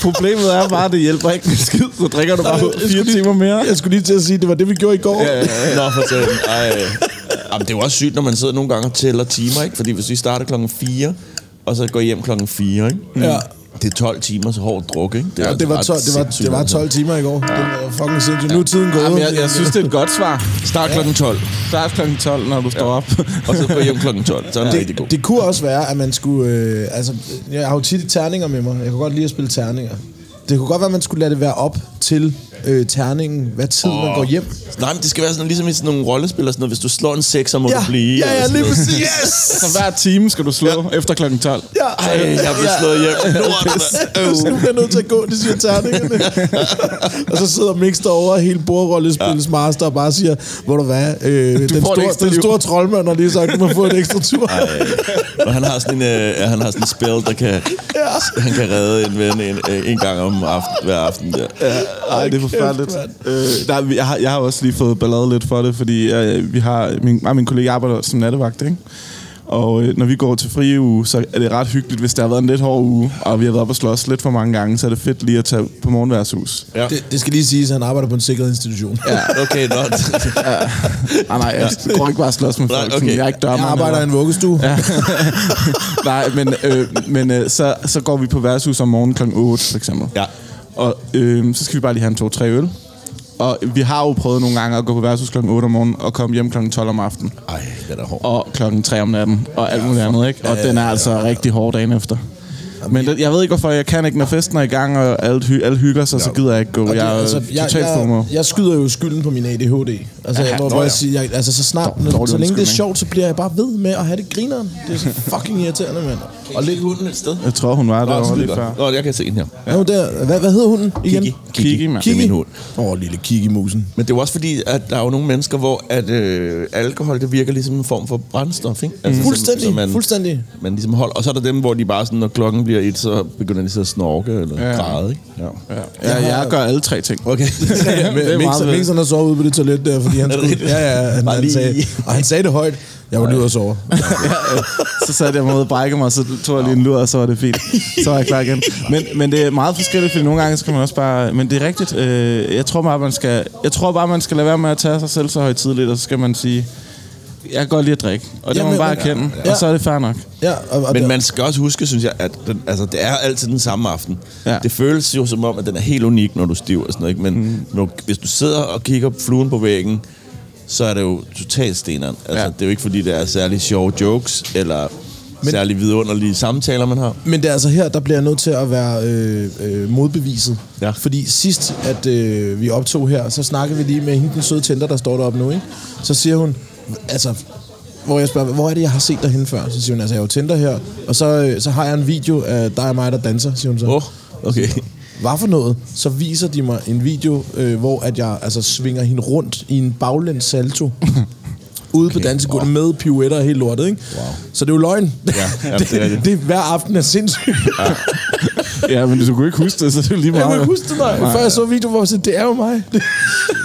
Problemet er bare, at det hjælper ikke med skid, så drikker du bare fire timer mere. Jeg skulle lige til at sige, at det var det, vi gjorde i går. Ja, ja, ja. Nå, for søren. Ej. Jamen, det er jo også sygt, når man sidder nogle gange og tæller timer, ikke? Fordi hvis vi starter klokken 4, og så går hjem klokken 4, ikke? Ja. Det er 12 timer så hårdt druk, ikke? Ja, altså det var, ret 12, det, var, det var altså. 12 timer i går. Det var fucking sindssygt. Nu er tiden gået. Jamen, jeg, jeg synes, det er et godt svar. Start klokken 12, Start klokken 12, når du står op. og så gå hjem klokken 12. Så er den rigtig god. det, det kunne også være, at man skulle... Øh, altså, jeg har jo tit terninger med mig. Jeg kan godt lide at spille terninger. Det kunne godt være, at man skulle lade det være op til øh, terningen, hvad tid oh. man går hjem. Nej, men det skal være sådan, ligesom i sådan nogle rollespil og sådan noget. Hvis du slår en 6, så må Ja, du blive. ja, ja, lige præcis. Yes! Så hver time skal du slå ja. efter klokken 12. Ja. Ej, jeg blev slået hjem. Lort, Så nu bliver jeg nødt til at gå, det siger terningerne. og så sidder Mix derovre, helt bordrollespillets ja. master, og bare siger, hvor du hvad, øh, den, store, den liv." store troldmand har lige sagt, du må få en ekstra tur. Og han har sådan en, øh, han har sådan en spil, der kan, ja. han kan redde en ven en, øh, en gang om aften, hver aften. Der. Ja. Ej, det er forfærdeligt. Øh, der, jeg, har, jeg har også lige fået ballade lidt for det, fordi øh, vi har, min, mig og min kollega arbejder som nattevagt, ikke? Og øh, når vi går til fri uge, så er det ret hyggeligt, hvis der har været en lidt hård uge, og vi har været på slås lidt for mange gange, så er det fedt lige at tage på morgenværshus. Ja. Det, det skal lige siges, at han arbejder på en sikret institution. ja. Okay, nå. Nej, nej, jeg går ikke bare slås med Nej, folk. okay. sådan, Jeg er ikke dørmand. Jeg arbejder i en vuggestue. Ja. Nej, men, øh, men øh, så, så går vi på værtshus om morgenen kl. 8, for eksempel. Ja. Og øh, så skal vi bare lige have en to-tre øl. Og vi har jo prøvet nogle gange at gå på værtshus kl. 8 om morgenen og komme hjem kl. 12 om aftenen. Ej, den er hård. Og klokken 3 om natten. Og alt muligt andet, ikke? Og den er altså rigtig hård dagen efter. Men det, jeg ved ikke, hvorfor jeg kan ikke, når festen er i gang, og alle, hy, alle hygger sig, så gider jeg ikke gå. Det, Jeg er altså, jeg, totalt jeg, jeg skyder jo skylden på min ADHD. Altså, Ja, ja, hvor, nå hvor ja. jeg siger, jeg, altså så snart, Dårlig så længe det er sjovt, så bliver jeg bare ved med at have det grineren. Det er så fucking irriterende, mand. Og lidt hunden et sted. Jeg tror, hun var Nå, der lige før. Nå, jeg kan se den her. Ja. Jo, der, hvad, hvad hedder hunden igen? Kiki. Kiki, mand. Det er min hund. Åh, oh, lille Kiki-musen. Men det er også fordi, at der er jo nogle mennesker, hvor at, øh, alkohol, det virker ligesom en form for brændstof, ikke? Altså, Fuldstændig, som man, fuldstændig. Man ligesom holder, og så er der dem, hvor de bare sådan, når klokken bliver et, så begynder de så at snorke eller Ja. ja. græde, ikke? Ja. Ja, jeg, jeg gør alle tre ting. Okay. Ja, Det er vel. Mixeren har sovet ude på det toilet der, fordi han det skulle... Ja, ja, han, han sagde, og han sagde det højt. Jeg var lige ude og sove. så satte jeg mig ud og brække mig, og så tog jeg lige en lur, og så var det fint. Så var jeg klar igen. Men, men det er meget forskelligt, fordi nogle gange så kan man også bare... Men det er rigtigt. Øh, jeg tror bare, man skal, jeg tror bare, man skal lade være med at tage sig selv så højtidligt, og så skal man sige, jeg kan godt lide at drikke. Og det Ja, må man bare erkende. ja. Og så er det fair nok. Ja, og, og Men man skal også huske, synes jeg, at den, altså, det er altid den samme aften. Ja. Det føles jo som om, at den er helt unik, når du stiver og sådan noget. Ikke? Men mm. når, hvis du sidder og kigger på fluen på væggen, så er det jo totalt steneren. Altså, Ja. ja. Det er jo ikke, fordi det er særlig sjove jokes, eller men, særlig vidunderlige samtaler, man har. Men det er altså her, der bliver jeg nødt til at være øh, øh, modbeviset. Ja. Fordi sidst, at øh, vi optog her, så snakkede vi lige med hende, den søde tænder, der står deroppe nu, ikke? Så siger hun, altså, hvor jeg spørger, hvor er det, jeg har set dig henne før? Så siger hun, altså, jeg er jo tænder her, og så, øh, så har jeg en video af dig og mig, der danser, siger hun så. Åh, oh, okay. Hvad for noget? Så viser de mig en video, øh, hvor at jeg altså svinger hende rundt i en baglæns salto. Ude på dansegulvet med pirouetter og helt lortet, ikke? Wow. Så det er jo løgn. Ja, ja, det er det. det, hver aften er sindssygt. Ja, men du kunne ikke huske det, så det er lige Jeg meget. kunne ikke huske det, nej. Før jeg så videoen, hvor jeg sagde, det er jo mig.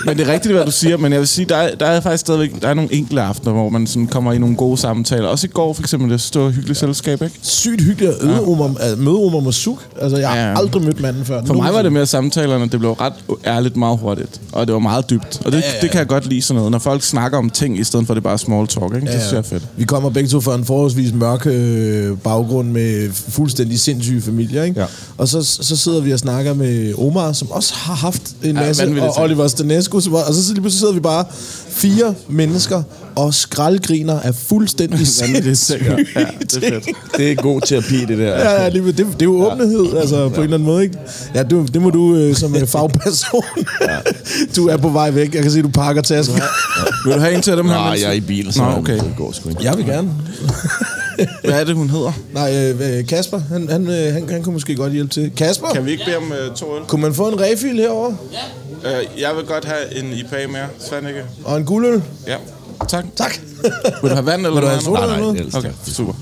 Men det er rigtigt, hvad du siger, men jeg vil sige, der er, der er faktisk stadigvæk der er nogle enkelte aftener, hvor man sådan kommer i nogle gode samtaler. Også i går for eksempel, det stod hyggeligt selskab, ikke? Sygt hyggeligt at øde Omar, møde Omar Masuk. Altså, jeg har Ja. aldrig mødt manden før. For mig var det mere samtalerne, det blev ret ærligt meget hurtigt, og det var meget dybt. Og det, Ja, ja, ja. det kan jeg godt lide sådan noget, når folk snakker om ting, i stedet for det bare small talk, ikke? Det synes jeg er fedt. Vi kommer begge to fra en forholdsvis mørk øh, baggrund med fuldstændig sindssyge familier, ikke? Ja. Og så, så sidder vi og snakker med Omar, som også har haft en Ja, masse, og. Oliver Stanescu, som, var- og så lige pludselig sidder vi bare fire mennesker og skraldgriner af fuldstændig sindssyge ting. Ja, det er fedt. Det er god terapi, det der. Ja, ja, lige, det, det er jo åbenhed, altså på en eller anden måde, ikke? Ja, du, det må du øh, som øh, fagperson. du er på vej væk. Jeg kan se, du pakker tasken. Vil du have en til dem her? Nej, jeg er i bil, så Nå, okay. det går sgu ikke. Jeg vil gerne. Hvad er det, hun hedder? Nej, øh, Kasper, han, han, øh, han, han kunne måske godt hjælpe til. Kasper, Kan vi ikke bede om uh, to øl? kunne man få en refill herover Uh, jeg vil godt have en IPA mere. Svend ikke? Og en guldøl? Ja. Tak. Tak. Vil du have vand eller Vil du have noget andet? eller noget? Okay, super.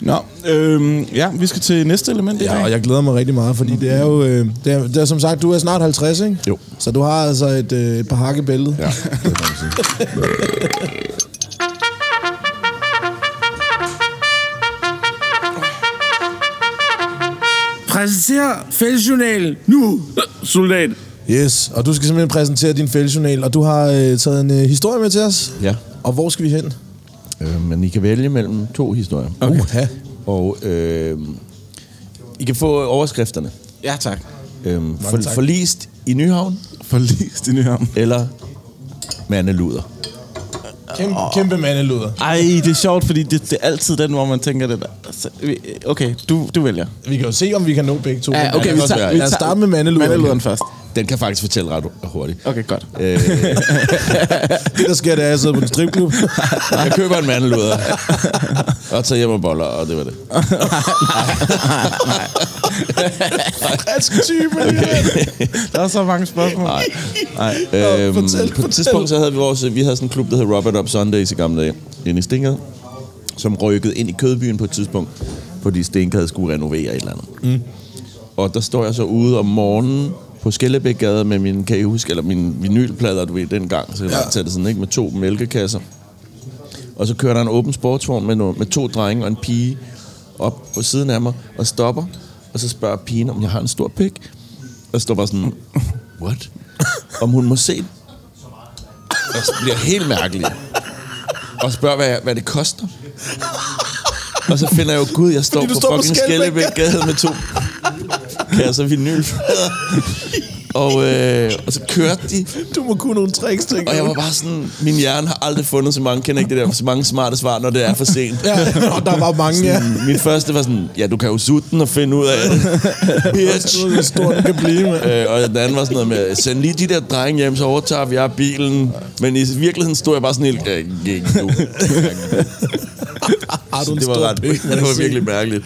Nå, øhm, ja, vi skal til næste element i Ja, dag. og jeg glæder mig rigtig meget, fordi det er jo... Øh, det, er, det er som sagt, du er snart 50, ikke? Jo. Så du har altså et, øh, et par hakke i bæltet. Ja, det kan man sige. Præsenter fællesjournal nu, soldat. Yes, og du skal simpelthen præsentere din fællesjournal, og du har øh, taget en øh, historie med til os. Ja. Og hvor skal vi hen? Øh, men I kan vælge mellem to historier. Okay. Uha. Og øh, I kan få overskrifterne. Ja, tak. Øhm, for, tak. forlist i Nyhavn, Forlist i Nyhavn. eller mandeluder. Kæmpe, kæmpe mandeluder. Ej, det er sjovt, fordi det, det er altid den, hvor man tænker det der. Altså, Okay, du, du vælger. Vi kan jo se, om vi kan nå begge to. Ja, okay, vi lad tager, vi Lad os tager starte med mandeluderen. mandeluderen først. Den kan faktisk fortælle ret hurtigt. Okay, godt. Øh, Det, der sker, det er, at jeg sidder på en stripklub. jeg køber en mandeluder, og tager hjem og boller, og det var det. Fransk type. Okay. Der er så mange spørgsmål. Nej. Nej. Øhm, fortæl, på et tidspunkt så havde vi vores, vi havde sådan en klub, der hed Robert Up Sundays i gamle dage, inde i Stinkad, som rykkede ind i Kødbyen på et tidspunkt, fordi Stinkad skulle renovere et eller andet. Mm. Og der står jeg så ude om morgenen på Skellebækgade med min, kan I huske, eller min vinylplader, du ved, dengang, så jeg Ja. det sådan, ikke, med to mælkekasser. Og så kører der en åben sportsvogn med, no, med to drenge og en pige op på siden af mig og stopper. Og så spørger pigen, om jeg har en stor pik. Og står bare sådan, what? Om hun må se den. Jeg bliver helt mærkelig. Og spørger, hvad, hvad det koster. Og så finder jeg jo, gud, jeg står Fordi på fucking Skellebæk. Skellebæk-gade med to kasser vinylplader. Og, øh, og så kørte de, Du må kunne nogle tricks, tænker og jeg var bare sådan, min hjerne har aldrig fundet så mange, kender ikke det der, så mange smarte svar, når det er for sent. Ja, og der var mange, ja. Sådan, Mit første var sådan, ja, du kan jo sutte den og finde ud af det. Bitch. Hvor stor den kan blive, mand. Øh, og den anden var sådan noget med, send lige de der drenge hjem, så overtager vi bilen. Men i virkeligheden stod jeg bare sådan helt, øh, gik du. Har du en det var ret, det var virkelig mærkeligt.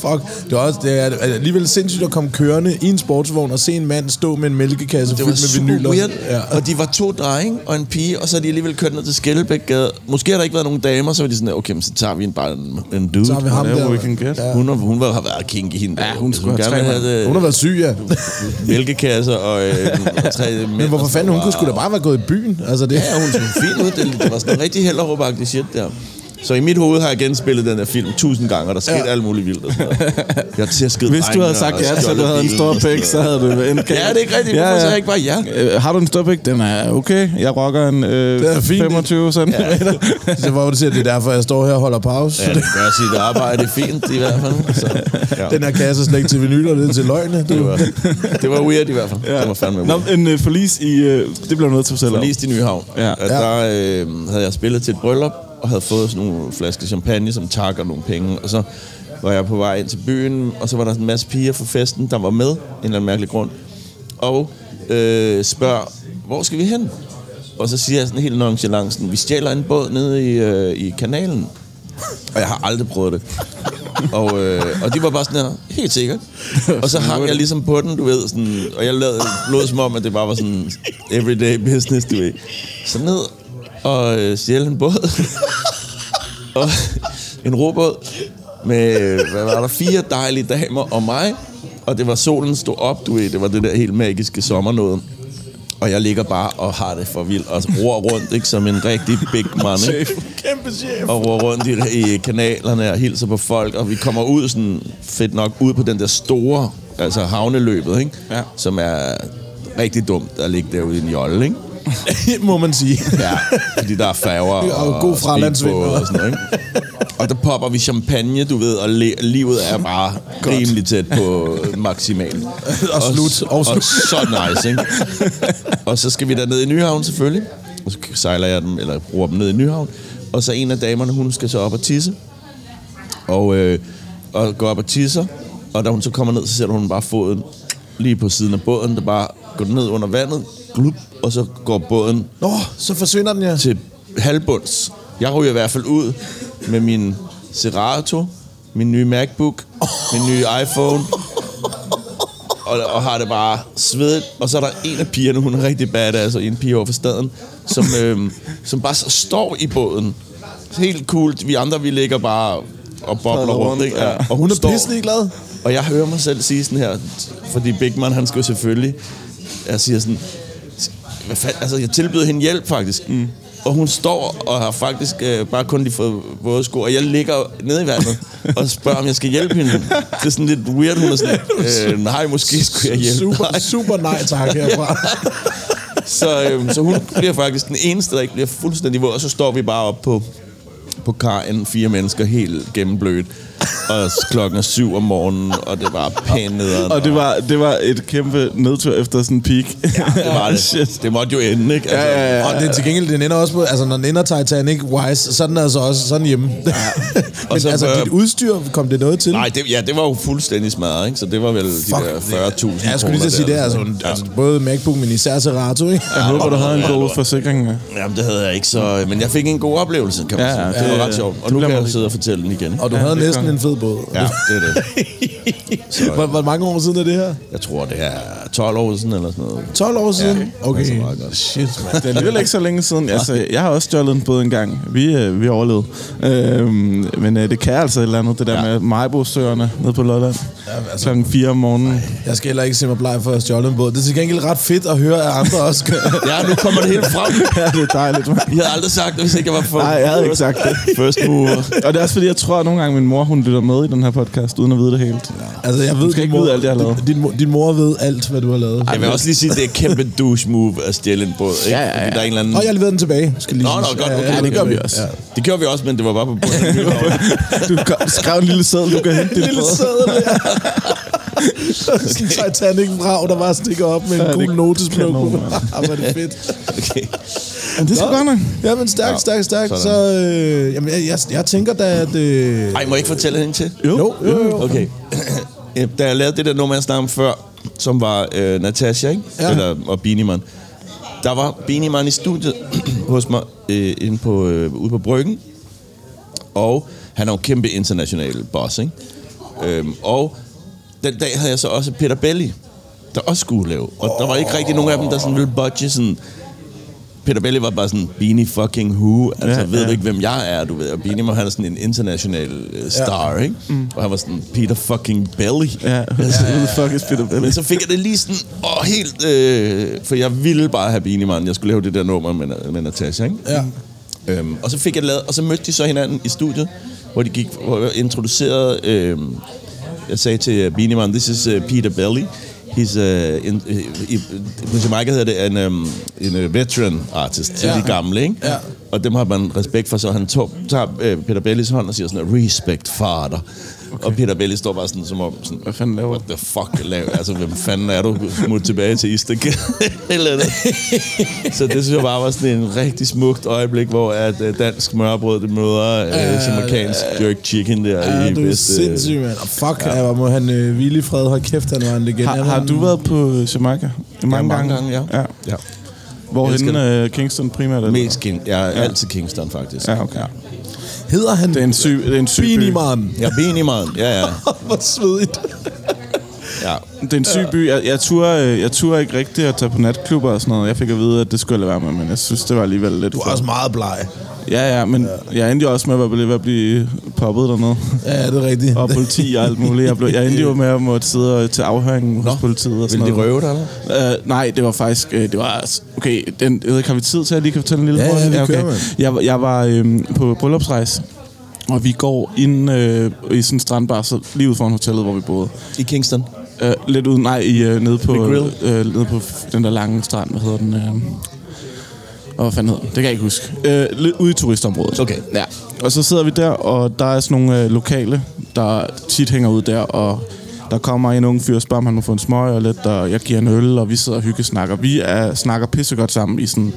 Fuck. Det er, også, det er alligevel sindssygt at komme kørende i en sportsvogn og se en mand stå med en mælkekasse Det fyldt med vinyler. weird. Ja. Og de var to drenge og en pige, og så er de alligevel kørt ned til Skellebækgade. Måske har der ikke været nogen damer, så var de sådan, okay, men så tager vi en, bare en, en dude. Så har vi ham der. we can get. Ja. Hun, hun var, har været kinky hende. Ja, hun skulle have gerne tre vil have det, Hun har været syg, ja. mælkekasser og, øh, og tre mænd. Men hvorfor fanden, hun kunne sgu da bare være gået i byen. Altså, det, Ja, hun så fint ud. Det, det var sådan en rigtig hellerupagtig shit der. Så i mit hoved har jeg genspillet den her film tusind gange, og der skete ja. Ja. alt muligt vildt. Og sådan noget. Jeg har tæsket Hvis du havde sagt ja til, at du havde en stor pæk, så havde du endt Ja, det er ikke rigtigt. Hvorfor sagde jeg ikke bare ja? Øh, har du en stor pæk? Den er okay. Jeg rocker en øh, Den er fin, 25 cm. Ja. det var jo det det er derfor, jeg står her og holder pause. Ja, det gør sit arbejde fint i hvert fald. Så, ja. Den her kasse er slet ikke til vinyler, det er til løgne. det, var, det var weird i hvert fald. Ja. Det var fandme Nå, weird. en øh, forlis i... Øh, det blev noget til selv. Forlist i Nyhavn. Ja. At Der øh, havde jeg spillet til et bryllup, og havde fået sådan nogle flasker champagne som tak og nogle penge. Og så var jeg på vej ind til byen, og så var der en masse piger fra festen, der var med, en eller anden mærkelig grund. Og øh, spørger, hvor skal vi hen? Og så siger jeg sådan helt nonchalant, sådan, vi stjæler en båd nede i, øh, i kanalen. Og jeg har aldrig prøvet det. Og, øh, og de var bare sådan her, helt sikkert. Og så hang jeg ligesom på den, du ved, sådan, og jeg lavede blod som om, at det bare var sådan everyday business, du ved. Så ned og øh, stjæle en båd. og en robåd med, hvad var der, fire dejlige damer og mig. Og det var solen stod op, du ved, det var det der helt magiske sommernåde. Og jeg ligger bare og har det for vildt, og ror rundt, ikke, som en rigtig big man, ikke? Kæmpe chef. og ror rundt i, i kanalerne og hilser på folk, og vi kommer ud sådan fedt nok ud på den der store, altså havneløbet, ikke? Ja. som er rigtig dumt at ligge derude i en jolle, ikke? Må man sige. Ja, fordi der er færger og, Og god fralandsvind. speedbåde og sådan noget, ikke? Og der popper vi champagne, du ved, og le- livet er bare rimelig tæt på maksimalt. Og slut. Og, Og og slut. så nice, ikke? Og så skal vi derned i Nyhavn selvfølgelig. Og så sejler jeg dem, eller bruger dem ned i Nyhavn. Og så en af damerne, hun skal så op og tisse. Og, øh, og går op og tisser. Og da hun så kommer ned, så sætter hun bare foden lige på siden af båden, der bare går ned under vandet, glup, og så går båden Nå, så forsvinder den, ja. til halvbunds. Jeg ryger i hvert fald ud med min Serato, min nye MacBook, min nye iPhone, og, og har det bare svedet. Og så er der en af pigerne, hun er rigtig badass, og en pige over for staden, som, øhm, som bare så står i båden. Helt cool. Vi andre, vi ligger bare og bobler rundt. Ikke? ja. Og Hun er står- pisselig glad. og jeg hører mig selv sige sådan her, fordi Big Man, han skal jo selvfølgelig, jeg siger sådan, hvad fanden, altså jeg tilbyder hende hjælp faktisk. Mm. Og hun står og har faktisk øh, bare kun lige fået våde sko, og jeg ligger nede i vandet og spørger, om jeg skal hjælpe hende. Det er sådan lidt weird, hun er sådan, øh, nej, måske skulle jeg hjælpe Super, dig. super nej tak herfra. Så, øhm, så hun bliver faktisk den eneste, der ikke bliver fuldstændig våd, og så står vi bare op på, på kajen, fire mennesker, helt gennemblødt. Og klokken er syv om morgenen, og det var pænt nederen. Og det var, det var et kæmpe nedtur efter sådan en peak. Ja, det var det. Shit. Det måtte jo ende, ikke? Altså, Ja, ja, ja. Og det er til gengæld, den ender også på, altså når den ender Titanic Wise, så er den altså også sådan hjemme. Ja. Men Og så, altså, øh, dit udstyr, kom det noget til? Nej, det, ja, det var jo fuldstændig smadret, ikke? Så det var vel de Fuck, der 40.000 Ja, jeg skulle lige sige, det er altså, en, altså både MacBook, men især Serato, ikke? Jeg håber, du havde en ja, god forsikring. Jamen, det havde jeg ikke, så... Men jeg fik en god oplevelse, kan man Ja, sige. ja, det, det- var ret sjovt. Og nu kan jeg sidde og fortælle den igen. Og du Ja, havde næsten godt. en fed båd. Ja, det er det. Hvor, hvor mange år siden er det her? Jeg tror, det er 12 år siden eller sådan noget. 12 år siden? Ja, okay. meget godt. Shit, man. Det er alligevel ikke så længe siden. Altså, jeg har også stjålet en båd en gang. Vi, øh, vi overlevede. Øhm, men øh, det kan altså et eller andet, det der Ja. med Majbo-søerne nede på Lolland. Ja, altså, Klokken 4 om morgenen. Jeg skal heller ikke se mig bleg for at stjåle en båd. Det er til gengæld ret fedt at høre, at andre også gør. Ja, nu kommer det helt frem. ja, det er dejligt, man. Jeg havde aldrig sagt det, hvis ikke jeg var for... Nej, jeg havde ikke sagt det. First mover. Og det er også fordi, jeg tror at nogle gange, min mor hun lytter med i den her podcast, uden at vide det helt. Altså, jeg ved, skal din ikke vide alt, jeg har lavet. Din, mor- din mor ved alt, hvad du har lavet. Jeg vil også lige sige, at det er et kæmpe douche move at stjæle en båd. Ikke? Ja, ja, ja. Fordi der er en eller anden... Og jeg leverede den tilbage. Skal lige Nå, nå, godt, okay. ja, Ja, det gør vi også. Ja. Det gjorde vi også, men det var bare på bunden. Du skrev en lille seddel, du kan hente din Lille båd. sæde der. Sådan en Titanic-vrag, der bare stikker op med en Ja, er notesblok. Ah, hvor er det fedt. Okay. Men det sgu godt nok. Ja, men stærkt, stærkt, stærkt. Så, øh, jamen, jeg, jeg, jeg tænker da, at... Øh, Ej, må jeg ikke fortælle hende til? jo, jo, jo. Okay. Øh, da jeg lavede det der nummer, jeg snakkede om før, som var øh, Natasha, ikke? Ja. Eller, og Beanie Der var Beanie i studiet hos mig øh, inde på, øh, ude på Bryggen. Og han er jo en kæmpe international boss, ikke? Øhm, og den dag havde jeg så også Peter Belli, der også skulle lave. Og der var ikke rigtig nogen af dem, der sådan ville budge sådan... Peter Belli var bare sådan, Beanie fucking who? Altså, Ja, ved ja. du ikke, hvem jeg er, du ved? Og Beanie, han er sådan en international uh, star, ja. ikke? Mm. Og han var sådan, Peter fucking Belli. Ja, altså, who the fuck is Peter Belli? Men så fik jeg det lige sådan, åh, helt... Øh, for jeg ville bare have Beanie Man. Jeg skulle lave det der nummer med, med Natasha, ikke? Ja. Øhm, og så fik jeg det lavet, og så mødte de så hinanden i studiet, hvor de gik, hvor jeg introducerede, øhm, jeg sagde til Beanie Man, this is uh, Peter Belly. He's uh, in, i, på Jamaica hedder det en, um, en uh, veteran artist, til Ja. de gamle, ikke? Ja. Og dem har man respekt for, så han tog, tager uh, Peter Bellys hånd og siger sådan, respect father. Okay. Og Peter Belly står bare sådan, som om, sådan, Hvad fanden laver What the fuck laver Altså, hvem fanden er du? Smut tilbage til Istak. Eller andet. Så det synes jeg bare var sådan en rigtig smukt øjeblik, hvor at uh, dansk mørbrød, det møder uh, jamaicansk jerk chicken der Ja, i du er bedste... sindssyg, mand. Og fuck, ja. må han øh, hvile i fred. Hold kæft, han var en legende. Har, har du været på Jamaica? Mange, mange gange, ja. ja. Ja. Hvor Jeg elsker henne uh, Kingston primært? eller? Mest King. Jeg er ja. altid Kingston, faktisk. Ja, okay. Hedder han Det er en syg, det er en syg by. Man? Ja, Beanie Man. Ja, ja. Hvor svedigt. ja. Det er en syg by. Jeg, jeg, turde, øh, jeg turde ikke rigtigt at tage på natklubber og sådan noget. Jeg fik at vide, at det skulle jeg lade være med, men jeg synes, det var alligevel lidt Du er for- også meget bleg. Ja, ja, men jeg endte jo også med at blive, at blive poppet dernede. Ja, det er rigtigt. Og politi og alt muligt. Jeg, blev, jeg endte jo med at måtte sidde og- til afhøring hos politiet og sådan Vil de røve dig, eller? Uh, nej, det var faktisk... Uh, det var... Okay, den, jeg ved ikke, har vi tid til, at jeg lige kan fortælle en lille Ja, ja, vi kører, okay. mand. jeg, var- jeg var øhm, på bryllupsrejse, og vi går ind øh, i sådan en strandbar, så lige ud foran hotellet, hvor vi boede. I Kingston. Uh, lidt ude, nej, i, uh, nede, på, uh, nede på den der lange strand, hvad hedder den? Og hvad fanden hedder den? Det kan jeg ikke huske. Lidt ude i turistområdet. Okay. Ja. Og så sidder vi der, og der er sådan nogle øh, lokale, der tit hænger ud der, og der kommer en ung fyr og spørger, om han må få en smøg og lidt, og jeg giver en øl, og vi sidder og hyggesnakker. Vi er, snakker pissegodt sammen i sådan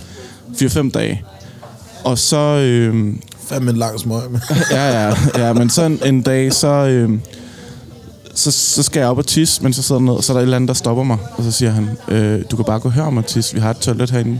4-5 dage. Og så... Øh, Fandme en lang smøg. ja, ja, ja, men så en, en dag, så, øh, så, så skal jeg op og tisse, men så sidder der ned, og så er der et eller andet, der stopper mig. Og så siger han, øh, du kan bare gå her om at tisse, vi har et toilet herinde.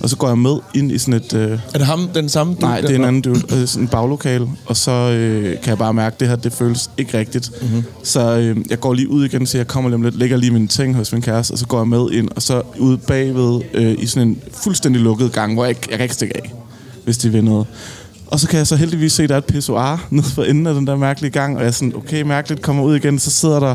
Og så går jeg med ind i sådan et... Øh, Er det ham, den samme? dude Nej, det er en anden dude. Øh, sådan en baglokale. Og så øh, kan jeg bare mærke, at det her, det føles ikke rigtigt. Mm-hmm. Så øh, jeg går lige ud igen, så jeg kommer lidt, lægger lige mine ting hos min kæreste, og så går jeg med ind, og så ude bagved øh, i sådan en fuldstændig lukket gang, hvor jeg, ikke- jeg kan ikke stikke af, hvis de vil noget. Og så kan jeg så heldigvis se, at der er et pissoir nede for enden af den der mærkelige gang, og jeg er sådan, okay, mærkeligt, kommer ud igen, så sidder der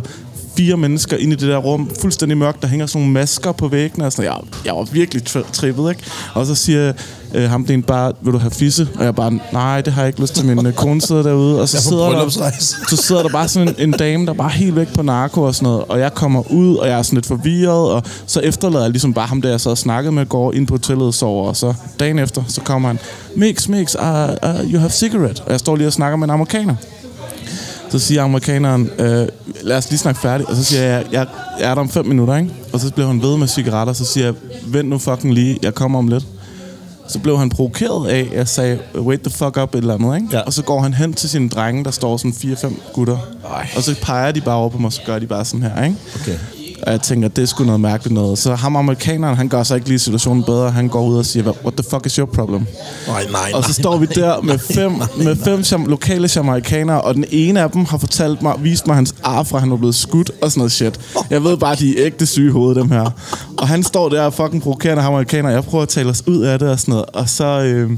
fire mennesker inde i det der rum, fuldstændig mørkt, der hænger sådan nogle masker på væggene, og sådan, jeg, jeg var virkelig tri- trippet, ikke? Og så siger øh, ham, det er en bare, vil du have fisse? Og jeg bare, nej, det har jeg ikke lyst til, min øh, kone sidder derude, og så er sidder, der, så sidder der bare sådan en, en dame, der bare er helt væk på narko og sådan noget, og jeg kommer ud, og jeg er sådan lidt forvirret, og så efterlader jeg ligesom bare ham, der jeg sad og snakkede med, går ind på hotellet og sover, og så dagen efter, så kommer han, Mix, Mix, uh, uh, you have cigarette, og jeg står lige og snakker med en amerikaner. Så siger amerikaneren, øh, lad os lige snakke færdigt. Og så siger jeg, jeg, jeg er der om fem minutter, ikke? Og så bliver han ved med cigaretter. Så siger jeg, vent nu fucking lige, jeg kommer om lidt. Så blev han provokeret af, at jeg sagde, wait the fuck up, et eller andet, ikke? Ja. Og så går han hen til sine drenge, der står sådan 4-5 gutter. Ej. Og så peger de bare over på mig, så gør de bare sådan her, ikke? Okay. Og jeg tænker, det er sgu noget mærkeligt noget. Så ham amerikaneren, han gør så ikke lige situationen bedre. Han går ud og siger, what the fuck is your problem? Nej, nej, Og så står vi der med fem, med fem jam- lokale jamaikanere, og den ene af dem har fortalt mig, vist mig hans ar fra, han var blevet skudt og sådan noget shit. Jeg ved bare, de er ægte syge i hovedet, dem her. Og han står der og fucking provokerende ham amerikaner, jeg prøver at tale os ud af det og sådan noget. Og så... Øh,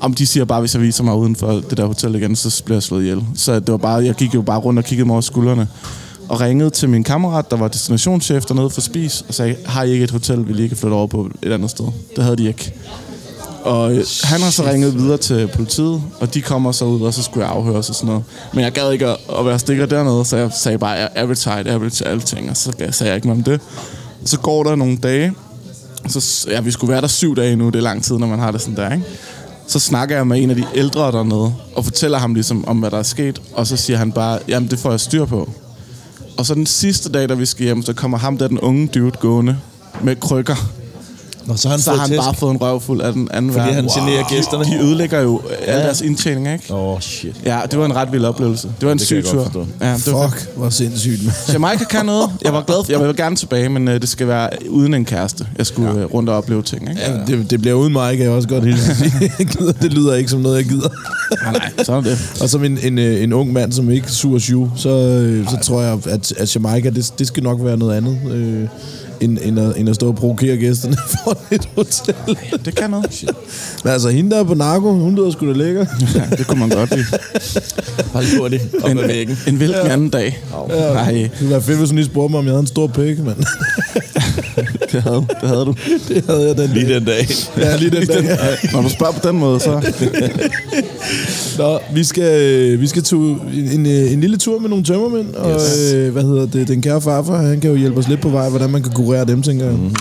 om de siger bare, hvis jeg viser mig uden for det der hotel igen, så bliver jeg slået ihjel. Så det var bare, jeg gik jo bare rundt og kiggede mig over skuldrene. Og ringede til min kammerat, der var destinationschef dernede for Spis, og sagde, har I ikke et hotel, vil I ikke flytte over på et andet sted? Det havde de ikke. Og øh, han har så ringet videre til politiet, og de kommer så ud, og så skulle jeg afhøres og sådan noget. Men jeg gad ikke at, at være stikker dernede, så jeg sagde bare, average height, average alting, og så sagde jeg ikke mere om det. Så går der nogle dage, så, ja, vi skulle være der syv dage nu, det er lang tid, når man har det sådan der, ikke? Så snakker jeg med en af de ældre dernede, og fortæller ham ligesom om, hvad der er sket, og så siger han bare, jamen det får jeg styr på. Og så den sidste dag, da vi skal hjem, så kommer ham der, den unge dude, gående med krykker. Nå, så har han så har fået han tæsk. bare fået en røvfuld af den anden Fordi verden. han generer gæsterne. De ødelægger jo ja. al deres indtjening, ikke? Åh, oh, shit. Ja, det var en ret vild oplevelse. Det var en Det syg tur. Ja, det var Fuck, hvor sindssygt, mand. Jamaica kan noget. Jeg var glad for, jeg vil gerne tilbage, men øh, det skal være uden en kæreste. Jeg skulle ja. rundt og opleve ting, ikke? Ja, det, det bliver uden mig, kan jeg også godt helt sige. Det lyder ikke som noget, jeg gider. Nej, nej, så er det. Og som en, en, øh, en ung mand, som ikke er sur syv, så, øh, så tror jeg, at, at Jamaica, det, det skal nok være noget andet, øh, end, end, at, end at stå og provokere gæsterne for et hotel. Det kan noget. Men altså, hende der er på narko, hun lyder sgu da lækker. Ja, det kunne man godt lide. Hold lige hurtigt op En, ad væggen. en hvilken ja. anden dag. Ja, Nej, det ville være fedt, hvis hun lige spurgte mig, om jeg havde en stor pæk, men det havde, det havde du. det havde jeg den Lige dag. den dag. Ja, lige den dag. Når du spørger på den måde, så... Nå, vi skal, øh, vi skal tu, en, en, øh, en lille tur med nogle tømmermænd, og Yes. øh, hvad hedder det, den kære farfar, han kan jo hjælpe os lidt på vej, hvordan man kan kurere dem, tænker jeg. Mm-hmm.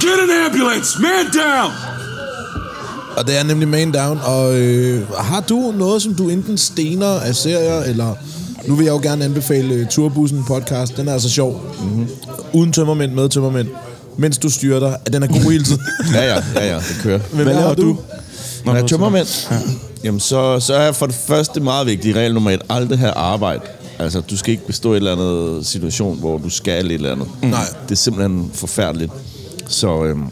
Get an ambulance! Man down! Og det er nemlig Man Down, og øh, har du noget, som du enten stener af serier, eller... Nu vil jeg jo gerne anbefale øh, Turbussen podcast, den er altså sjov. Mm-hmm. Uden tømmermænd, med tømmermænd. Mens du styrer at den er god hele tiden. Ja, ja, ja, ja, det kører. Men Hvad laver du? Når jeg er tømmermænd, jamen så, så er for det første meget vigtigt, regel nummer et, aldrig have arbejde. Altså, du skal ikke bestå i et eller andet situation, hvor du skal et eller andet. Nej. Det er simpelthen forfærdeligt. Så, øhm,